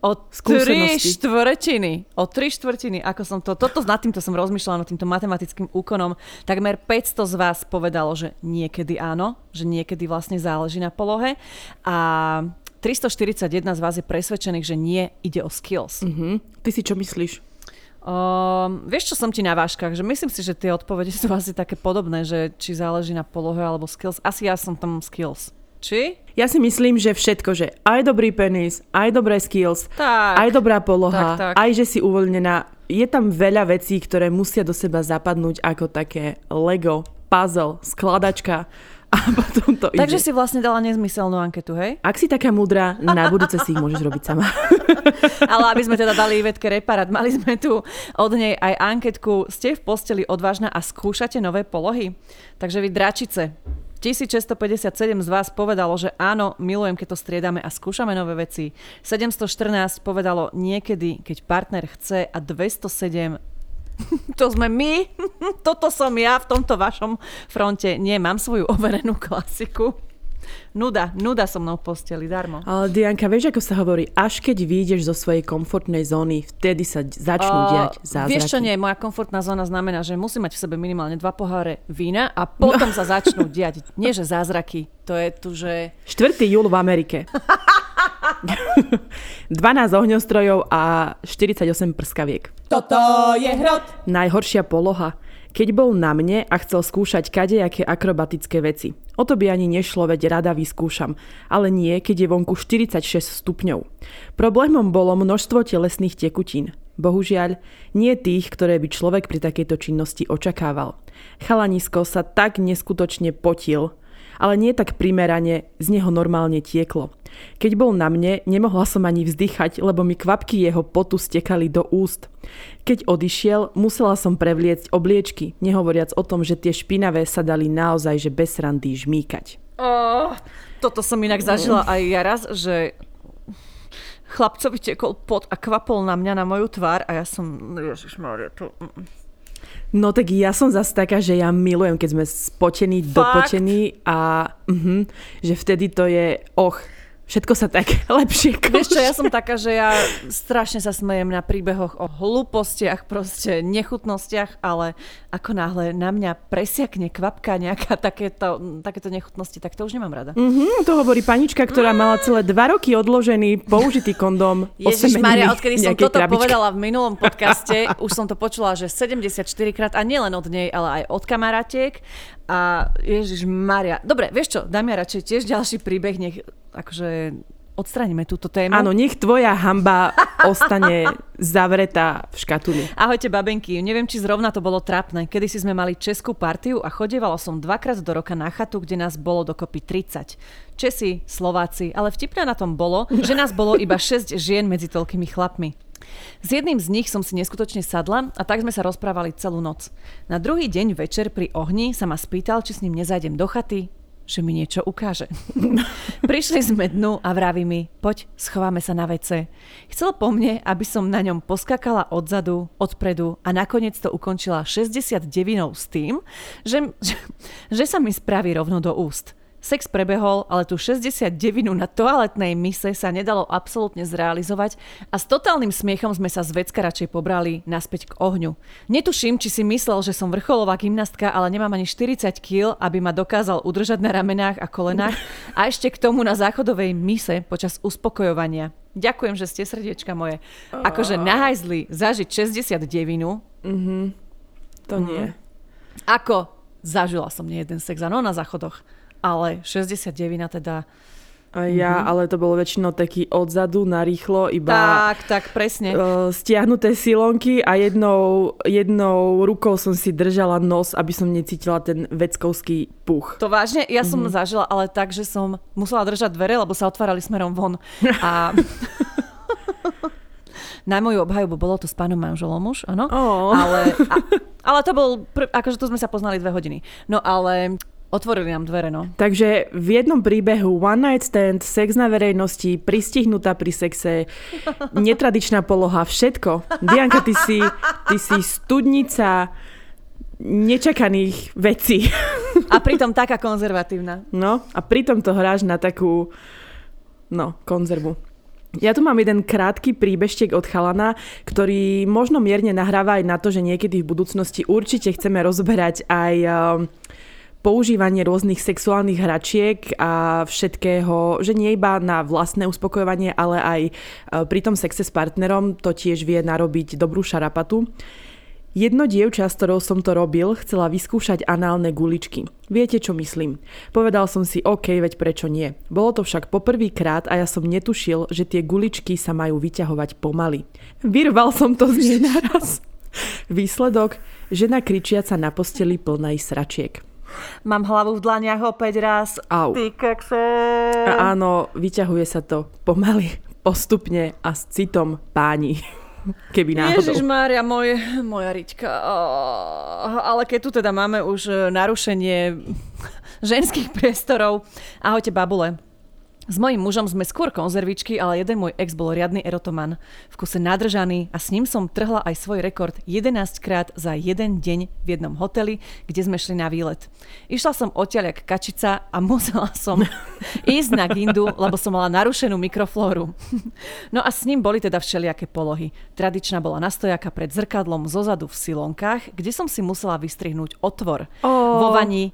o tri štvrtiny, o tri štvrtiny, ako som to, toto nad týmto som rozmýšľala, nad týmto matematickým úkonom, takmer 500 z vás povedalo, že niekedy áno, že niekedy vlastne záleží na polohe a 341 z vás je presvedčených, že nie, ide o skills. Uh-huh. Ty si čo myslíš? Um, vieš, čo som ti na váškach? Že myslím si, že tie odpovede sú asi také podobné, že či záleží na polohe alebo skills. Asi ja som tam skills. Či? Ja si myslím, že všetko, že aj dobrý penis, aj dobré skills, tak, aj dobrá poloha, tak, tak. aj že si uvoľnená. Je tam veľa vecí, ktoré musia do seba zapadnúť ako také Lego, puzzle, skladačka <laughs> a potom to ide. Takže si vlastne dala nezmyselnú anketu, hej? Ak si taká múdra, na <laughs> budúce si ich môžeš robiť sama. <laughs> Ale aby sme teda dali Ivetke reparát, mali sme tu od nej aj anketku Ste v posteli odvážna a skúšate nové polohy? Takže vy dračice, 1657 z vás povedalo, že áno, milujem, keď to striedame a skúšame nové veci. 714 povedalo niekedy, keď partner chce a 207 <laughs> to sme my, <laughs> toto som ja v tomto vašom fronte. Nie, mám svoju overenú klasiku. Nuda, nuda so mnou v posteli, darmo. Ale Dianka, vieš, ako sa hovorí, až keď vyjdeš zo svojej komfortnej zóny, vtedy sa začnú uh, diať zázraky. Vieš čo nie, moja komfortná zóna znamená, že musím mať v sebe minimálne dva poháre vína a potom no. sa začnú diať, nie že zázraky, to je tu, že... 4. júl v Amerike. <laughs> 12 ohňostrojov a 48 prskaviek. Toto je hrot. Najhoršia poloha. Keď bol na mne a chcel skúšať kadejaké akrobatické veci. O to by ani nešlo, veď rada vyskúšam. Ale nie, keď je vonku 46 stupňov. Problémom bolo množstvo telesných tekutín. Bohužiaľ, nie tých, ktoré by človek pri takejto činnosti očakával. Chalanisko sa tak neskutočne potil, ale nie tak primerane, z neho normálne tieklo. Keď bol na mne, nemohla som ani vzdychať, lebo mi kvapky jeho potu stekali do úst. Keď odišiel, musela som prevliecť obliečky, nehovoriac o tom, že tie špinavé sa dali naozaj že bez randy žmýkať. Oh, toto som inak zažila aj ja raz, že chlapcovi tekol pot a kvapol na mňa, na moju tvár a ja som, ježišmarja, to... No tak ja som zase taká, že ja milujem, keď sme spotení, Fakt? dopotení a uh-huh, že vtedy to je, och, všetko sa tak <laughs> lepšie. Vieš čo, ja som taká, že ja strašne sa smejem na príbehoch o hlúpostiach, proste nechutnostiach, ale ako náhle na mňa presiakne kvapka nejaká takéto, takéto nechutnosti, tak to už nemám rada. Mm-hmm, to hovorí panička, ktorá mm. mala celé dva roky odložený použitý kondom. Ježiš Maria, odkedy som toto krabička. povedala v minulom podcaste, už som to počula, že 74 krát a nielen od nej, ale aj od kamarátiek. A Ježiš Maria. Dobre, vieš čo, dám ja radšej tiež ďalší príbeh, nech akože odstraníme túto tému. Áno, nech tvoja hamba ostane zavretá v škatuli. Ahojte babenky, neviem, či zrovna to bolo trápne. Kedy si sme mali českú partiu a chodievala som dvakrát do roka na chatu, kde nás bolo dokopy 30. Česi, Slováci, ale vtipné na tom bolo, že nás bolo iba 6 žien medzi toľkými chlapmi. S jedným z nich som si neskutočne sadla a tak sme sa rozprávali celú noc. Na druhý deň večer pri ohni sa ma spýtal, či s ním nezajdem do chaty, že mi niečo ukáže. <laughs> Prišli sme dnu a vraví mi, poď, schováme sa na vece. Chcel po mne, aby som na ňom poskakala odzadu, odpredu a nakoniec to ukončila 69 s tým, že, že, že sa mi spraví rovno do úst. Sex prebehol, ale tu 69 na toaletnej mise sa nedalo absolútne zrealizovať a s totálnym smiechom sme sa z vecka radšej pobrali naspäť k ohňu. Netuším, či si myslel, že som vrcholová gymnastka, ale nemám ani 40 kg, aby ma dokázal udržať na ramenách a kolenách a ešte k tomu na záchodovej mise počas uspokojovania. Ďakujem, že ste srdiečka moje. Akože nahajzli zažiť 69 mm-hmm. To nie. Ako? Zažila som nie jeden sex, no na záchodoch ale 69 teda A ja, mm-hmm. ale to bolo väčšinou taký odzadu, narýchlo, iba... Tak, tak, presne. Uh, stiahnuté silonky a jednou, jednou rukou som si držala nos, aby som necítila ten veckovský puch. To vážne? Ja som mm-hmm. zažila, ale tak, že som musela držať dvere, lebo sa otvárali smerom von. A... <laughs> Na moju obhajobu bolo to s pánom manželom už, áno. Oh. Ale, a, ale to bol, pr- akože tu sme sa poznali dve hodiny. No ale Otvorili nám dvere, no. Takže v jednom príbehu one night stand, sex na verejnosti, pristihnutá pri sexe, <laughs> netradičná poloha, všetko. Dianka, ty si, ty si studnica nečakaných vecí. <laughs> A pritom taká konzervatívna. No, a pritom to hráš na takú, no, konzervu. Ja tu mám jeden krátky príbežtek od chalana, ktorý možno mierne nahráva aj na to, že niekedy v budúcnosti určite chceme rozberať aj používanie rôznych sexuálnych hračiek a všetkého, že nie iba na vlastné uspokojovanie, ale aj e, pri tom sexe s partnerom to tiež vie narobiť dobrú šarapatu. Jedno dievča, s ktorou som to robil, chcela vyskúšať análne guličky. Viete, čo myslím? Povedal som si, OK, veď prečo nie. Bolo to však poprvýkrát a ja som netušil, že tie guličky sa majú vyťahovať pomaly. Vyrval som to z nej naraz. Výsledok? Žena kričiaca na posteli plnej sračiek. Mám hlavu v dlaniach opäť raz. Au. Ty kakse. A áno, vyťahuje sa to pomaly, postupne a s citom páni. <laughs> Keby náhodou. Ježiš Mária, môj, moja Riťka. Oh, ale keď tu teda máme už e, narušenie <laughs> ženských priestorov. Ahojte, babule. S mojím mužom sme skôr konzervičky, ale jeden môj ex bol riadny erotoman. V kuse nadržaný a s ním som trhla aj svoj rekord 11 krát za jeden deň v jednom hoteli, kde sme šli na výlet. Išla som odtiaľ kačica a musela som <laughs> ísť na gindu, lebo som mala narušenú mikroflóru. <laughs> No a s ním boli teda všelijaké polohy. Tradičná bola nastojaka pred zrkadlom zozadu v silonkách, kde som si musela vystrihnúť otvor. Oh. Vo vani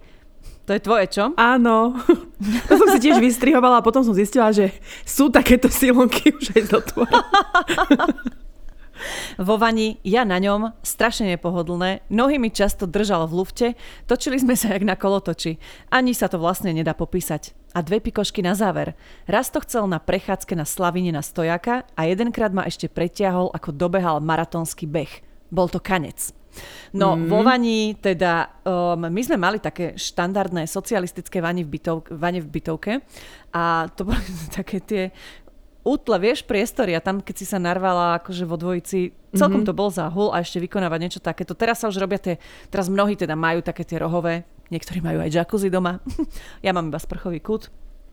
to je tvoje, čo? Áno. <laughs> To som si tiež vystrihovala a potom som zistila, že sú takéto silonky už aj z otvora. <laughs> Vo vani, ja na ňom, strašne nepohodlné, nohy mi často držal v lufte, točili sme sa jak na kolotoči. Ani sa to vlastne nedá popísať. A dve pikošky na záver. Raz to chcel na prechádzke na Slavine na stojaka a jedenkrát ma ešte pretiahol, ako dobehal maratónsky beh. Bol to kanec. No, mm. vo vani teda, um, my sme mali také štandardné socialistické vani v, bytov, vani v bytovke a to boli <laughs> také tie útle, vieš, priestory a tam, keď si sa narvala akože vo dvojici, celkom mm-hmm. to bol záhul a ešte vykonávať niečo takéto. Teraz sa už robia tie, teraz mnohí teda majú také tie rohové, niektorí majú aj jacuzzi doma. <laughs> ja mám iba sprchový kút,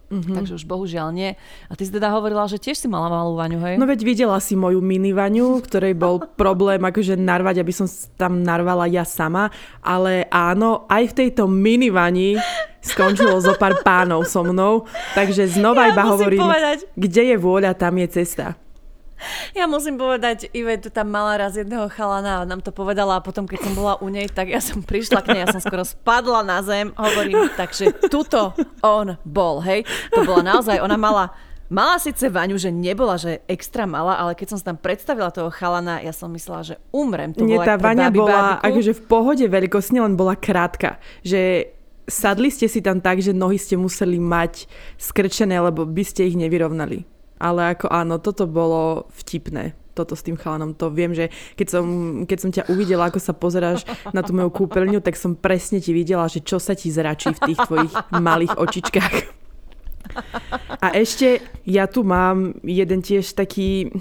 Mm-hmm. Takže už bohužiaľ nie. A ty si teda hovorila, že tiež si mala malú vaňu, hej? No veď videla si moju mini vaňu, ktorej bol <laughs> problém akože narvať, aby som tam narvala ja sama. Ale áno, aj v tejto mini vani skončilo zo pár pánov so mnou. Takže znova ja iba hovorím, povedať. kde je vôľa, tam je cesta. <laughs> Ja musím povedať, Ivet tam mala raz jedného chalana a nám to povedala a potom, keď som bola u nej, tak ja som prišla k nej, ja som skoro spadla na zem, hovorím, takže tuto on bol, hej. To bola naozaj, ona mala Mala síce vaňu, že nebola, že extra mala, ale keď som sa tam predstavila toho chalana, ja som myslela, že umrem. To Nie, tá vaňa bola bábiku. akože v pohode veľkostne, len bola krátka. Že sadli ste si tam tak, že nohy ste museli mať skrčené, lebo by ste ich nevyrovnali. Ale ako áno, toto bolo vtipné toto s tým chalanom. To viem, že keď som, keď som ťa uvidela, ako sa pozeráš na tú moju kúpeľňu, tak som presne ti videla, že čo sa ti zračí v tých tvojich malých očičkách. A ešte ja tu mám jeden tiež taký,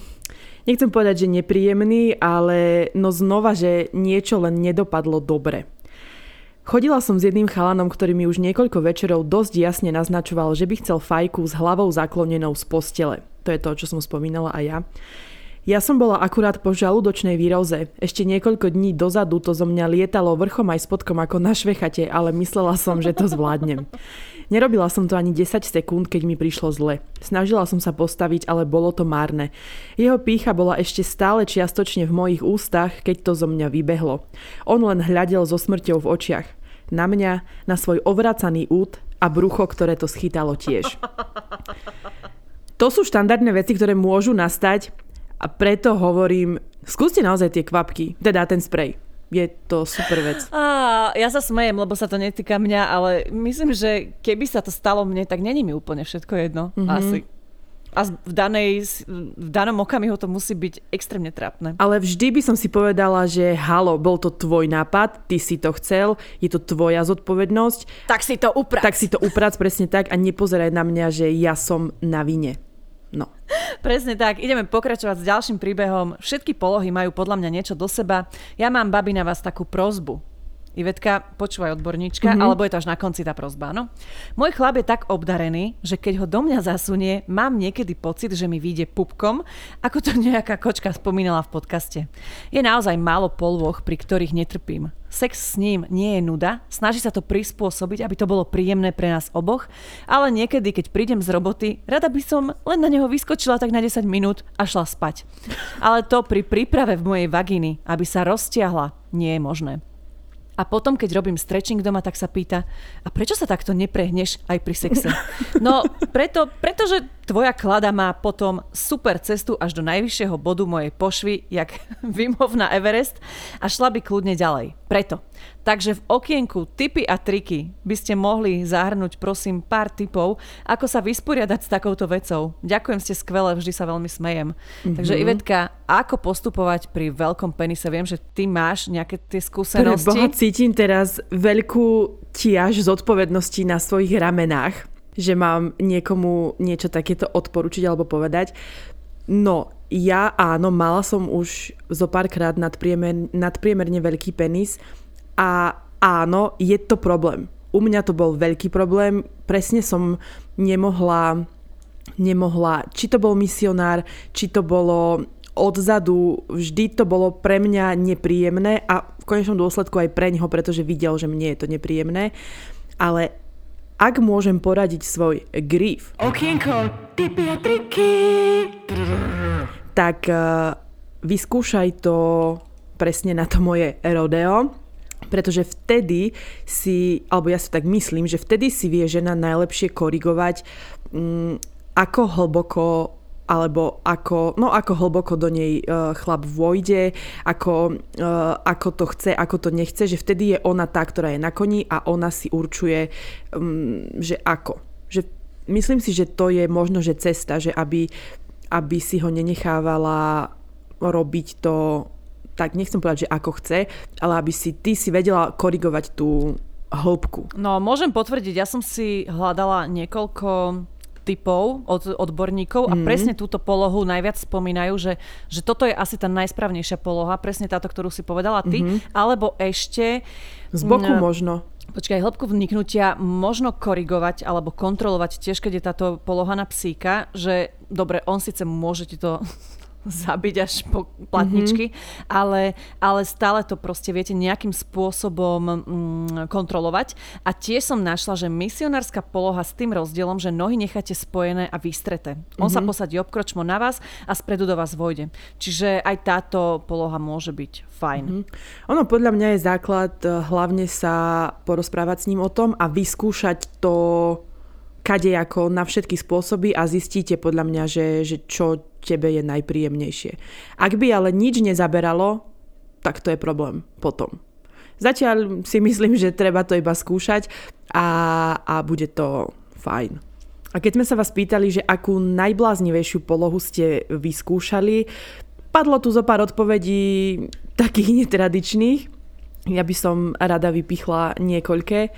nechcem povedať, že nepríjemný, ale no znova, že niečo len nedopadlo dobre. Chodila som s jedným chalanom, ktorý mi už niekoľko večerov dosť jasne naznačoval, že by chcel fajku s hlavou zaklonenou z postele. To je to, čo som spomínala aj ja. Ja som bola akurát po žalúdočnej výroze. Ešte niekoľko dní dozadu to zo mňa lietalo vrchom aj spodkom ako na švechate, ale myslela som, že to zvládnem. Nerobila som to ani 10 sekúnd, keď mi prišlo zle. Snažila som sa postaviť, ale bolo to márne. Jeho pícha bola ešte stále čiastočne v mojich ústach, keď to zo mňa vybehlo. On len hľadel so smrťou v očiach. Na mňa, na svoj ovracaný út a brucho, ktoré to schytalo tiež. To sú štandardné veci, ktoré môžu nastať a preto hovorím, skúste naozaj tie kvapky, teda ten sprej. je to super vec. A, ja sa smejem, lebo sa to netýka mňa, ale myslím, že keby sa to stalo mne, tak není mi úplne všetko jedno. Mm-hmm. Asi. A v, danej, v danom okamihu to musí byť extrémne trápne. Ale vždy by som si povedala, že halo, bol to tvoj nápad, ty si to chcel, je to tvoja zodpovednosť. Tak si to uprac. Tak si to uprac, presne tak a nepozeraj na mňa, že ja som na vine. No. <laughs> Presne tak, ideme pokračovať s ďalším príbehom. Všetky polohy majú podľa mňa niečo do seba. Ja mám, babi, na vás takú prozbu. Ivetka, počúvaj odborníčka, mm-hmm. alebo je to až na konci tá prozba, no? Môj chlap je tak obdarený, že keď ho do mňa zasunie, mám niekedy pocit, že mi vyjde pupkom, ako to nejaká kočka spomínala v podcaste. Je naozaj málo polôch, pri ktorých netrpím. Sex s ním nie je nuda, snaží sa to prispôsobiť, aby to bolo príjemné pre nás oboch, ale niekedy, keď prídem z roboty, rada by som len na neho vyskočila tak na 10 minút a šla spať. Ale to pri príprave v mojej vagíny, aby sa roztiahla, nie je možné. A potom, keď robím stretching doma, tak sa pýta, a prečo sa takto neprehneš aj pri sexe? No, preto, pretože tvoja klada má potom super cestu až do najvyššieho bodu mojej pošvy, jak <laughs> Vimov na Everest a šla by kľudne ďalej. Preto. Takže v okienku tipy a triky by ste mohli zahrnúť prosím pár tipov, ako sa vysporiadať s takouto vecou. Ďakujem, ste skvelé, vždy sa veľmi smejem. Mm-hmm. Takže Ivetka, ako postupovať pri veľkom penise? Viem, že ty máš nejaké tie skúsenosti. Pre Boha, cítim teraz veľkú tiaž zodpovednosti na svojich ramenách, že mám niekomu niečo takéto odporučiť alebo povedať. No, ja áno, mala som už zo párkrát nadpriemer, nadpriemerne veľký penis a áno, je to problém. U mňa to bol veľký problém, presne som nemohla, nemohla, či to bol misionár, či to bolo odzadu, vždy to bolo pre mňa nepríjemné a v konečnom dôsledku aj pre ňoho, pretože videl, že mne je to nepríjemné. Ale ak môžem poradiť svoj grief, Okienko, tipy a triky, tak uh, vyskúšaj to presne na to moje rodeo, pretože vtedy si, alebo ja si tak myslím, že vtedy si vie žena najlepšie korigovať, um, ako hlboko alebo ako, no ako hlboko do nej uh, chlap vojde, ako, uh, ako to chce, ako to nechce, že vtedy je ona tá, ktorá je na koni a ona si určuje, um, že ako. Že myslím si, že to je možno, že cesta, že aby, aby si ho nenechávala robiť to tak nechcem povedať, že ako chce, ale aby si ty si vedela korigovať tú hĺbku. No, môžem potvrdiť, ja som si hľadala niekoľko typov od odborníkov a mm. presne túto polohu najviac spomínajú, že, že toto je asi tá najsprávnejšia poloha, presne táto, ktorú si povedala ty, mm-hmm. alebo ešte... Z boku m- možno. Počkaj, hĺbku vniknutia možno korigovať alebo kontrolovať tiež, keď je táto poloha na psíka, že dobre, on síce môže ti to zabiť až po platničky, mm-hmm. ale, ale stále to proste viete nejakým spôsobom mm, kontrolovať. A tiež som našla, že misionárska poloha s tým rozdielom, že nohy necháte spojené a vystreté. On mm-hmm. sa mhm. posadí obkročmo na vás a spredu do vás vojde. Čiže aj táto poloha môže byť fajn. Mm-hmm. Ono podľa mňa je základ eh, hlavne sa porozprávať s ním o tom a vyskúšať to kadejako na všetky spôsoby a zistíte podľa mňa, že, že čo tebe je najpríjemnejšie. Ak by ale nič nezaberalo, tak to je problém potom. Zatiaľ si myslím, že treba to iba skúšať a, a bude to fajn. A keď sme sa vás pýtali, že akú najbláznivejšiu polohu ste vyskúšali, padlo tu zo pár odpovedí takých <laughs> netradičných. Ja by som rada vypichla niekoľké.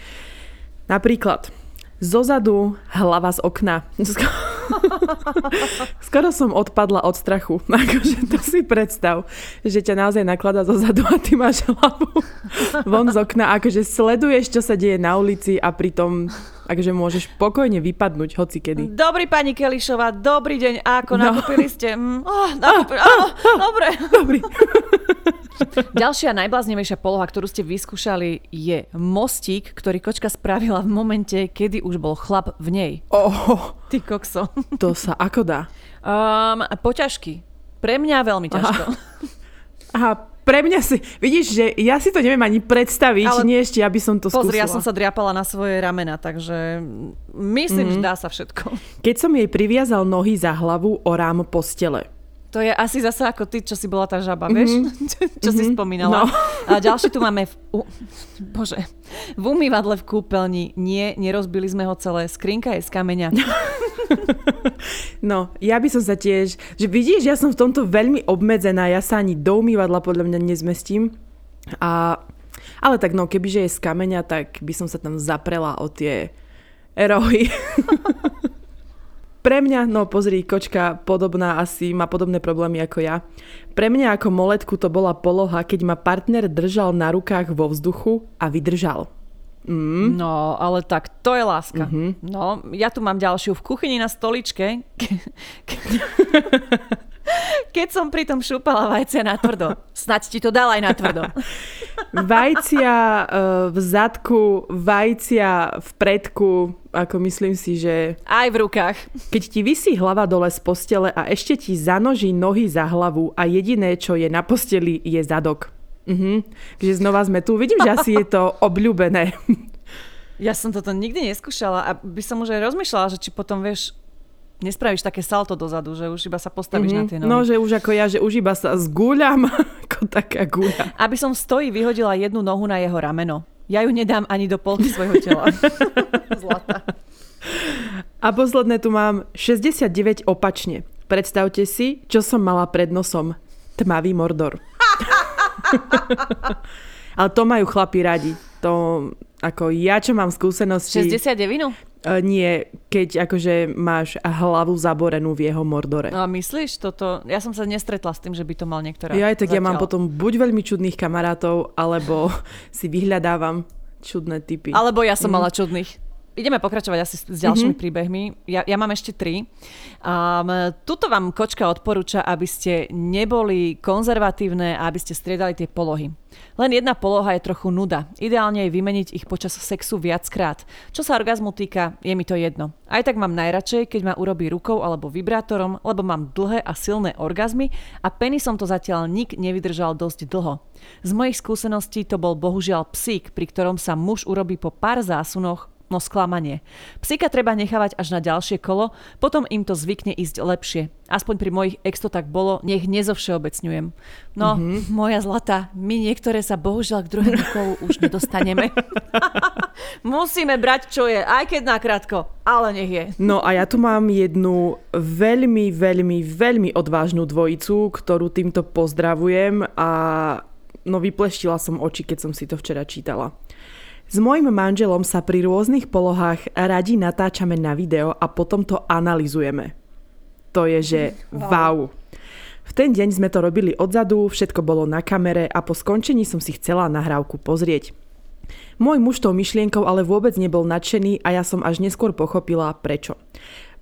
Napríklad, Zozadu hlava z okna. <laughs> <laughs> Skoro som odpadla od strachu. <laughs> Akože to si predstav, že ťa naozaj naklada zozadu a ty máš hlavu <laughs> von z okna. Akože sleduješ, čo sa deje na ulici a pritom akože môžeš pokojne vypadnúť hoci kedy. Dobrý pani Kelišová, dobrý deň. Ako no. nakúpili ste? Mm, oh, nakúpili. Oh, oh, dobre. Dobrý. <laughs> Ďalšia najbláznivejšia poloha, ktorú ste vyskúšali, je mostík, ktorý kočka spravila v momente, kedy už bol chlap v nej. Oh, Ty kokso. To sa ako dá? Um, poťažky. Pre mňa veľmi ťažko. Aha. Aha, pre mňa si, vidíš, že ja si to neviem ani predstaviť, Ale nie ešte, aby som to pozri, skúsila. ja som sa driapala na svoje ramena, takže myslím, mm. že dá sa všetko. Keď som jej priviazal nohy za hlavu o rám postele, To je asi zase ako ty, čo si bola tá žaba, vieš? Mm-hmm. <laughs> čo si Mhm. spomínala. No. A ďalší tu máme v, u, bože, v umývadle v kúpeľni. Nie, nerozbili sme ho celé. Skrinka je z kameňa. <laughs> No, ja by som sa tiež, že vidíš, ja som v tomto veľmi obmedzená, ja sa ani do umývadla podľa mňa nezmestím. A, ale tak no, kebyže je z kameňa, tak by som sa tam zaprela o tie rohy. <laughs> Pre mňa, no pozri, kočka podobná asi, má podobné problémy ako ja. Pre mňa ako moletku to bola poloha, keď ma partner držal na rukách vo vzduchu a vydržal. Mm. No, ale tak to je láska. Mhm. No, ja tu mám ďalšiu v kuchyni na stoličke. <laughs> Ke- ke- Keď som pri tom šúpala vajcia na tvrdo. Snaď ti to dal aj na tvrdo. Vajcia eh, v zadku, vajcia v predku, ako myslím si, že Aj v rukách. keď ti vysí hlava dole z postele a ešte ti zanoží nohy za hlavu a jediné, čo je na posteli, je zadok. Mhm. Takže znova sme tu. Vidím, že asi je to obľúbené. Ja som toto nikdy neskúšala a by som už aj rozmýšľala, že či potom vieš, nespravíš také salto dozadu, že už iba sa postavíš na tie nohy. No, že už ako ja, že už iba sa zgúľam <laughs> ako taká guľa. Aby som v stoji vyhodila jednu nohu na jeho rameno. Ja ju nedám ani do polky svojho tela. <laughs> Zlata. A posledné tu mám 69 opačne. Predstavte si, čo som mala pred nosom. Tmavý mordor. <laughs> Ale to majú chlapi radi. To, ako ja, čo mám skúsenosti... 69? E, nie, keď akože máš hlavu zaborenú v jeho mordore. No a myslíš toto? Ja som sa nestretla s tým, že by to mal niektorá. Ja aj tak ja mám zatiaľ. potom buď veľmi čudných kamarátov, alebo <laughs> si vyhľadávam čudné typy. Alebo ja som mala čudných. Ideme pokračovať asi s s ďalšími Mhm. príbehmi. Ja, ja mám ešte tri. Um, tuto vám kočka odporúča, aby ste neboli konzervatívne a aby ste striedali tie polohy. Len jedna poloha je trochu nuda. Ideálne je vymeniť ich počas sexu viackrát. Čo sa orgazmu týka, je mi to jedno. Aj tak mám najradšej, keď ma urobí rukou alebo vibrátorom, lebo mám dlhé a silné orgazmy a penisom to zatiaľ nik nevydržal dosť dlho. Z mojich skúseností to bol bohužiaľ psík, pri ktorom sa muž urobí po pár zásunoch No sklamanie. Psíka treba nechávať až na ďalšie kolo, potom im to zvykne ísť lepšie. Aspoň pri mojich ex to tak bolo, nech nezovšeobecňujem. No, mm-hmm. moja zlata, my niektoré sa bohužiaľ k druhému kolu už nedostaneme. <laughs> Musíme brať, čo je, aj keď nakrátko, ale nech je. No a ja tu mám jednu veľmi, veľmi, veľmi odvážnu dvojicu, ktorú týmto pozdravujem a no vypleštila som oči, keď som si to včera čítala. S mojim manželom sa pri rôznych polohách radi natáčame na video a potom to analizujeme. To je, že wow. V ten deň sme to robili odzadu, všetko bolo na kamere a po skončení som si chcela nahrávku pozrieť. Môj muž tou myšlienkou ale vôbec nebol nadšený a ja som až neskôr pochopila prečo.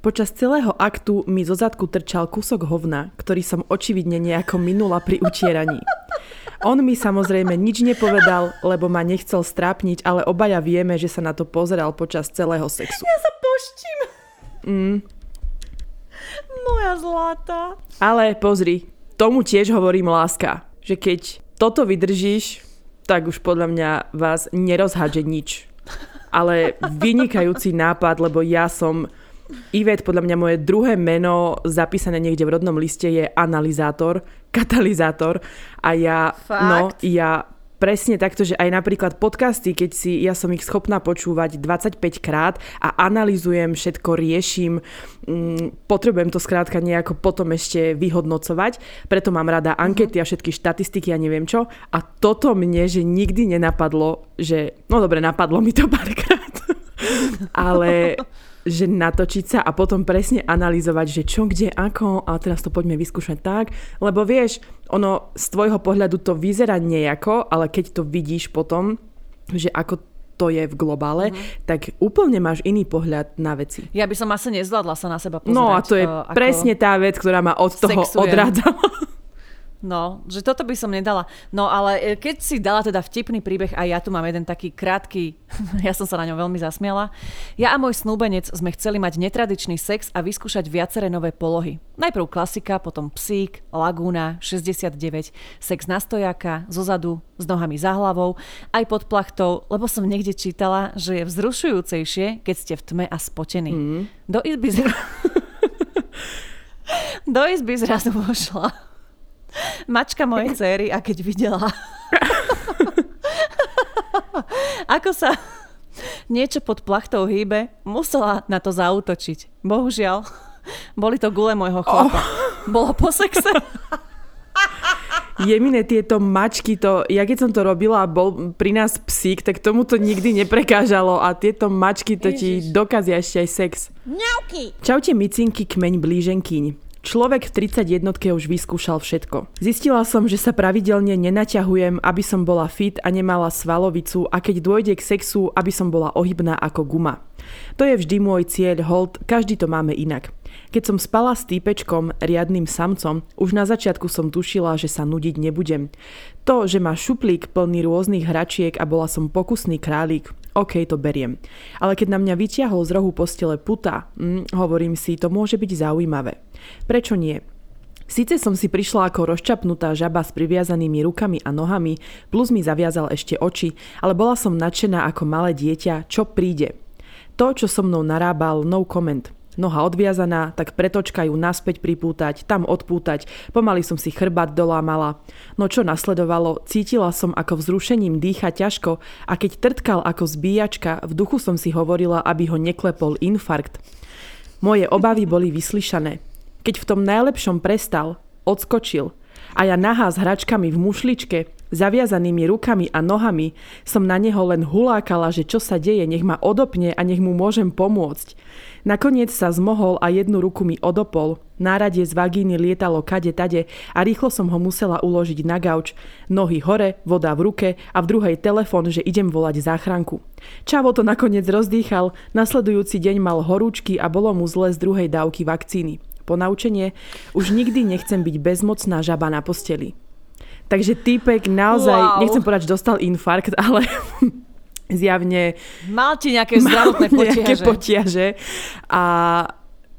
Počas celého aktu mi zo zadku trčal kúsok hovna, ktorý som očividne nejako minula pri utieraní. On mi samozrejme nič nepovedal, lebo ma nechcel strápniť, ale obaja vieme, že sa na to pozeral počas celého sexu. Ja sa poštím. Mm. Moja zlata. Ale pozri, tomu tiež hovorím láska, že keď toto vydržíš, tak už podľa mňa vás nerozhádže nič. Ale vynikajúci nápad, lebo ja som Ivet, podľa mňa moje druhé meno zapísané niekde v rodnom liste je analizátor, katalizátor. A ja, Fakt? no, ja presne takto, že aj napríklad podcasty, keď si, ja som ich schopná počúvať 25 krát a analizujem, všetko riešim, mm, potrebujem to skrátka nejako potom ešte vyhodnocovať, preto mám rada ankety a všetky štatistiky a neviem čo. A toto mne, že nikdy nenapadlo, že, no dobre, napadlo mi to párkrát, <laughs> ale že natočiť sa a potom presne analyzovať, že čo, kde, ako a teraz to poďme vyskúšať tak, lebo vieš, ono z tvojho pohľadu to vyzerá nejako, ale keď to vidíš potom, že ako to je v globále, mm-hmm. tak úplne máš iný pohľad na veci. Ja by som asi nezvládla sa na seba pozerať. No a to je ako- presne tá vec, ktorá ma od toho sexujem. odrádzala. <laughs> No, že toto by som nedala. No ale e, keď si dala teda vtipný príbeh a ja tu mám jeden taký krátky, <laughs> ja som sa na ňom veľmi zasmiala. Ja a môj snúbenec sme chceli mať netradičný sex a vyskúšať viaceré nové polohy. Najprv klasika, potom psík, lagúna, 69, sex na stojaka, zozadu, s nohami za hlavou, aj pod plachtou, lebo som niekde čítala, že je vzrušujúcejšie, keď ste v tme a spotení. Mm. Do izby... Z... <laughs> Do izby zrazu vošla <laughs> mačka mojej cery a keď videla, <laughs> ako sa niečo pod plachtou hýbe, musela na to zautočiť. Bohužiaľ, boli to gule môjho chlapa. Oh. Bolo po sexe. Jemine tieto mačky, to, ja keď som to robila a bol pri nás psík, tak tomu to nikdy neprekážalo a tieto mačky to Ježiš. ti dokazia ešte aj sex. Mňauky. Čaute micinky, kmeň blíženkyň. Človek v 31 už vyskúšal všetko. Zistila som, že sa pravidelne nenaťahujem, aby som bola fit a nemala svalovicu a keď dôjde k sexu, aby som bola ohybná ako guma. To je vždy môj cieľ, hold, každý to máme inak. Keď som spala s týpečkom, riadným samcom, už na začiatku som tušila, že sa nudiť nebudem. To, že má šuplík plný rôznych hračiek a bola som pokusný králik, OK, to beriem. Ale keď na mňa vyťahol z rohu postele puta, hm, hovorím si, to môže byť zaujímavé. Prečo nie? Sice som si prišla ako rozčapnutá žaba s priviazanými rukami a nohami, plus mi zaviazal ešte oči, ale bola som nadšená ako malé dieťa, čo príde. To, čo so mnou narábal, no comment. Noha odviazaná, tak pretočka ju naspäť pripútať, tam odpútať, pomaly som si chrbát dolámala. No čo nasledovalo, cítila som ako vzrušením dýcha ťažko a keď trtkal ako zbíjačka, v duchu som si hovorila, aby ho neklepol infarkt. Moje obavy boli vyslyšané. Keď v tom najlepšom prestal, odskočil a ja nahá s hračkami v mušličke, zaviazanými rukami a nohami, som na neho len hulákala, že čo sa deje, nech ma odopne a nech mu môžem pomôcť. Nakoniec sa zmohol a jednu ruku mi odopol. Náradie z vagíny lietalo kade tade a rýchlo som ho musela uložiť na gauč. Nohy hore, voda v ruke a v druhej telefon, že idem volať záchranku. Čavo to nakoniec rozdýchal, nasledujúci deň mal horúčky a bolo mu zle z druhej dávky vakcíny ponaučenie, už nikdy nechcem byť bezmocná žaba na posteli. Takže týpek naozaj, wow. nechcem povedať, že dostal infarkt, <laughs> ale zjavne... Mal ti nejaké zdravotné potiaže. Nejaké potiaže. A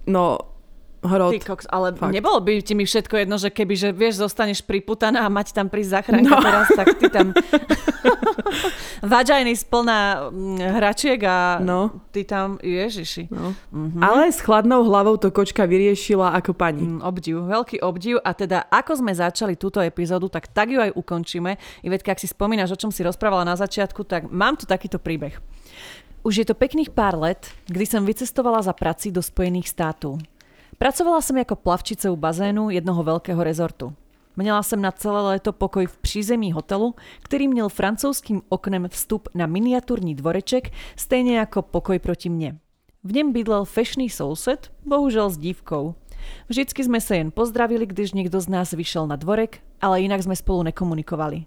no, hrot. Ty koks, ale Fakt. nebolo by ti mi všetko jedno, že keby, že vieš, zostaneš priputaná a mať tam prísť zachránka no. teraz, tak ty tam <laughs> vađajný splná mm, hračiek a no. ty tam, ježiši. No. Mm-hmm. Ale s chladnou hlavou to kočka vyriešila ako pani. Mm, obdiv, veľký obdiv a teda ako sme začali túto epizódu, tak tak ju aj ukončíme. Ivetka, ak si spomínaš, o čom si rozprávala na začiatku, tak mám tu takýto príbeh. Už je to pekných pár let, kdy som vycestovala za prací do Spojených státov. Pracovala som ako plavčice u bazénu jednoho veľkého rezortu. Měla jsem na celé léto pokoj v přízemí hotelu, který měl francouzským oknem vstup na miniatúrny dvoreček, stejně jako pokoj proti mne. V něm bydlel fešný soused, bohužel s dívkou. Vždycky sme sa jen pozdravili, když niekto z nás vyšel na dvorek, ale inak sme spolu nekomunikovali.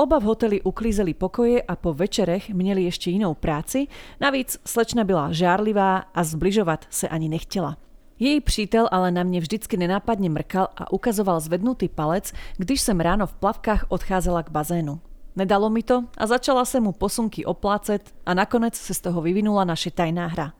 Oba v hoteli uklízeli pokoje a po večerech měli ešte inou práci, navíc slečna byla žárlivá a zbližovať sa ani nechtela. Jej přítel ale na mne vždycky nenápadne mrkal a ukazoval zvednutý palec, když som ráno v plavkách odcházela k bazénu. Nedalo mi to a začala sa mu posunky oplácet a nakonec sa z toho vyvinula naše tajná hra.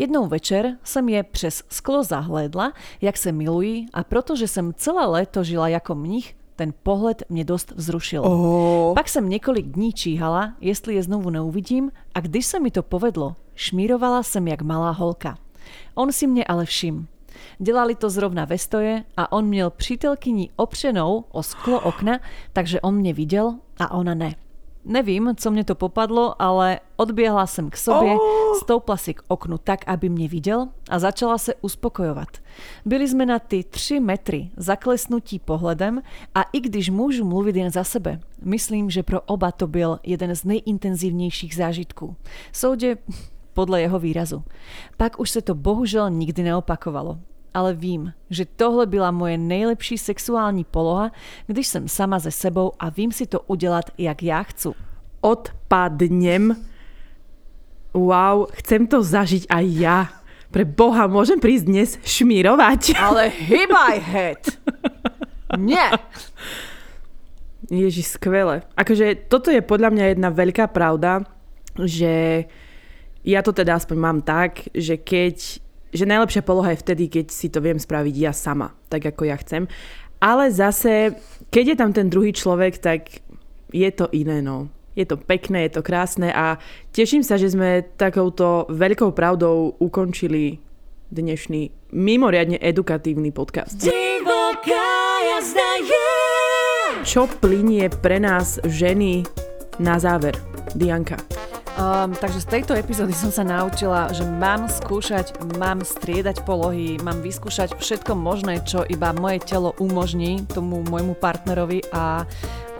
Jednou večer som je přes sklo zahlédla, jak se milují a protože som celé léto žila jako mnich, ten pohled mě dost vzrušil. Oh. Pak jsem několik dní číhala, jestli je znovu neuvidím a když se mi to povedlo, šmírovala jsem jak malá holka. On si mne ale všim. Delali to zrovna ve stoje a on měl přítelkyni opřenou o sklo okna, takže on mne videl a ona ne. Nevím, co mne to popadlo, ale odbiehla som k sobě, oh. stoupla si k oknu tak, aby mne videl a začala se uspokojovat. Byli sme na ty 3 metry zaklesnutí pohledem a i když môžu mluviť jen za sebe, myslím, že pro oba to byl jeden z nejintenzívnejších zážitků. Soudě podľa jeho výrazu. Pak už sa to bohužel nikdy neopakovalo. Ale vím, že tohle byla moje nejlepší sexuální poloha, když jsem sama ze sebou a vím si to udělat, jak já chcu. Odpadnem. Wow, chcem to zažiť aj ja. Pre Boha, môžem prísť dnes šmírovať. <laughs> Ale hybaj head. Nie. Ježiš, skvelé. Akože toto je podľa mňa jedna veľká pravda, že ja to teda aspoň mám tak, že keď že najlepšia poloha je vtedy, keď si to viem spraviť ja sama, tak ako ja chcem. Ale zase, keď je tam ten druhý človek, tak je to iné, no. Je to pekné, je to krásne a teším sa, že sme takouto veľkou pravdou ukončili dnešný mimoriadne edukatívny podcast. Divoká jazda je. Čo plinie pre nás ženy na záver? Dianka. Um, takže z tejto epizódy som sa naučila, že mám skúšať, mám striedať polohy, mám vyskúšať všetko možné, čo iba moje telo umožní tomu môjmu partnerovi a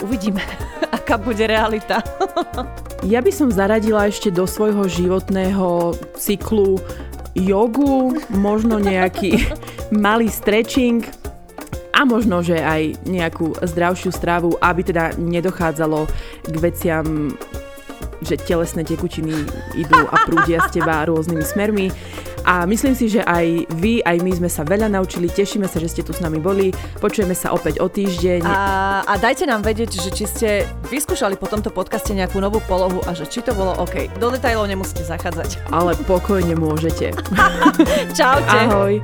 uvidíme, <laughs> aká bude realita. <laughs> ja by som zaradila ešte do svojho životného cyklu jogu, možno nejaký <laughs> malý stretching, a možno, že aj nejakú zdravšiu stravu, aby teda nedochádzalo k veciam že telesné tekutiny idú a prúdia z teba rôznymi smermi. A myslím si, že aj vy, aj my sme sa veľa naučili, tešíme sa, že ste tu s nami boli, počujeme sa opäť o týždeň. A, a dajte nám vedieť, že či ste vyskúšali po tomto podcaste nejakú novú polohu a že či to bolo OK. Do detajlov nemusíte zachádzať. Ale pokojne môžete. <laughs> Čaute. Ahoj.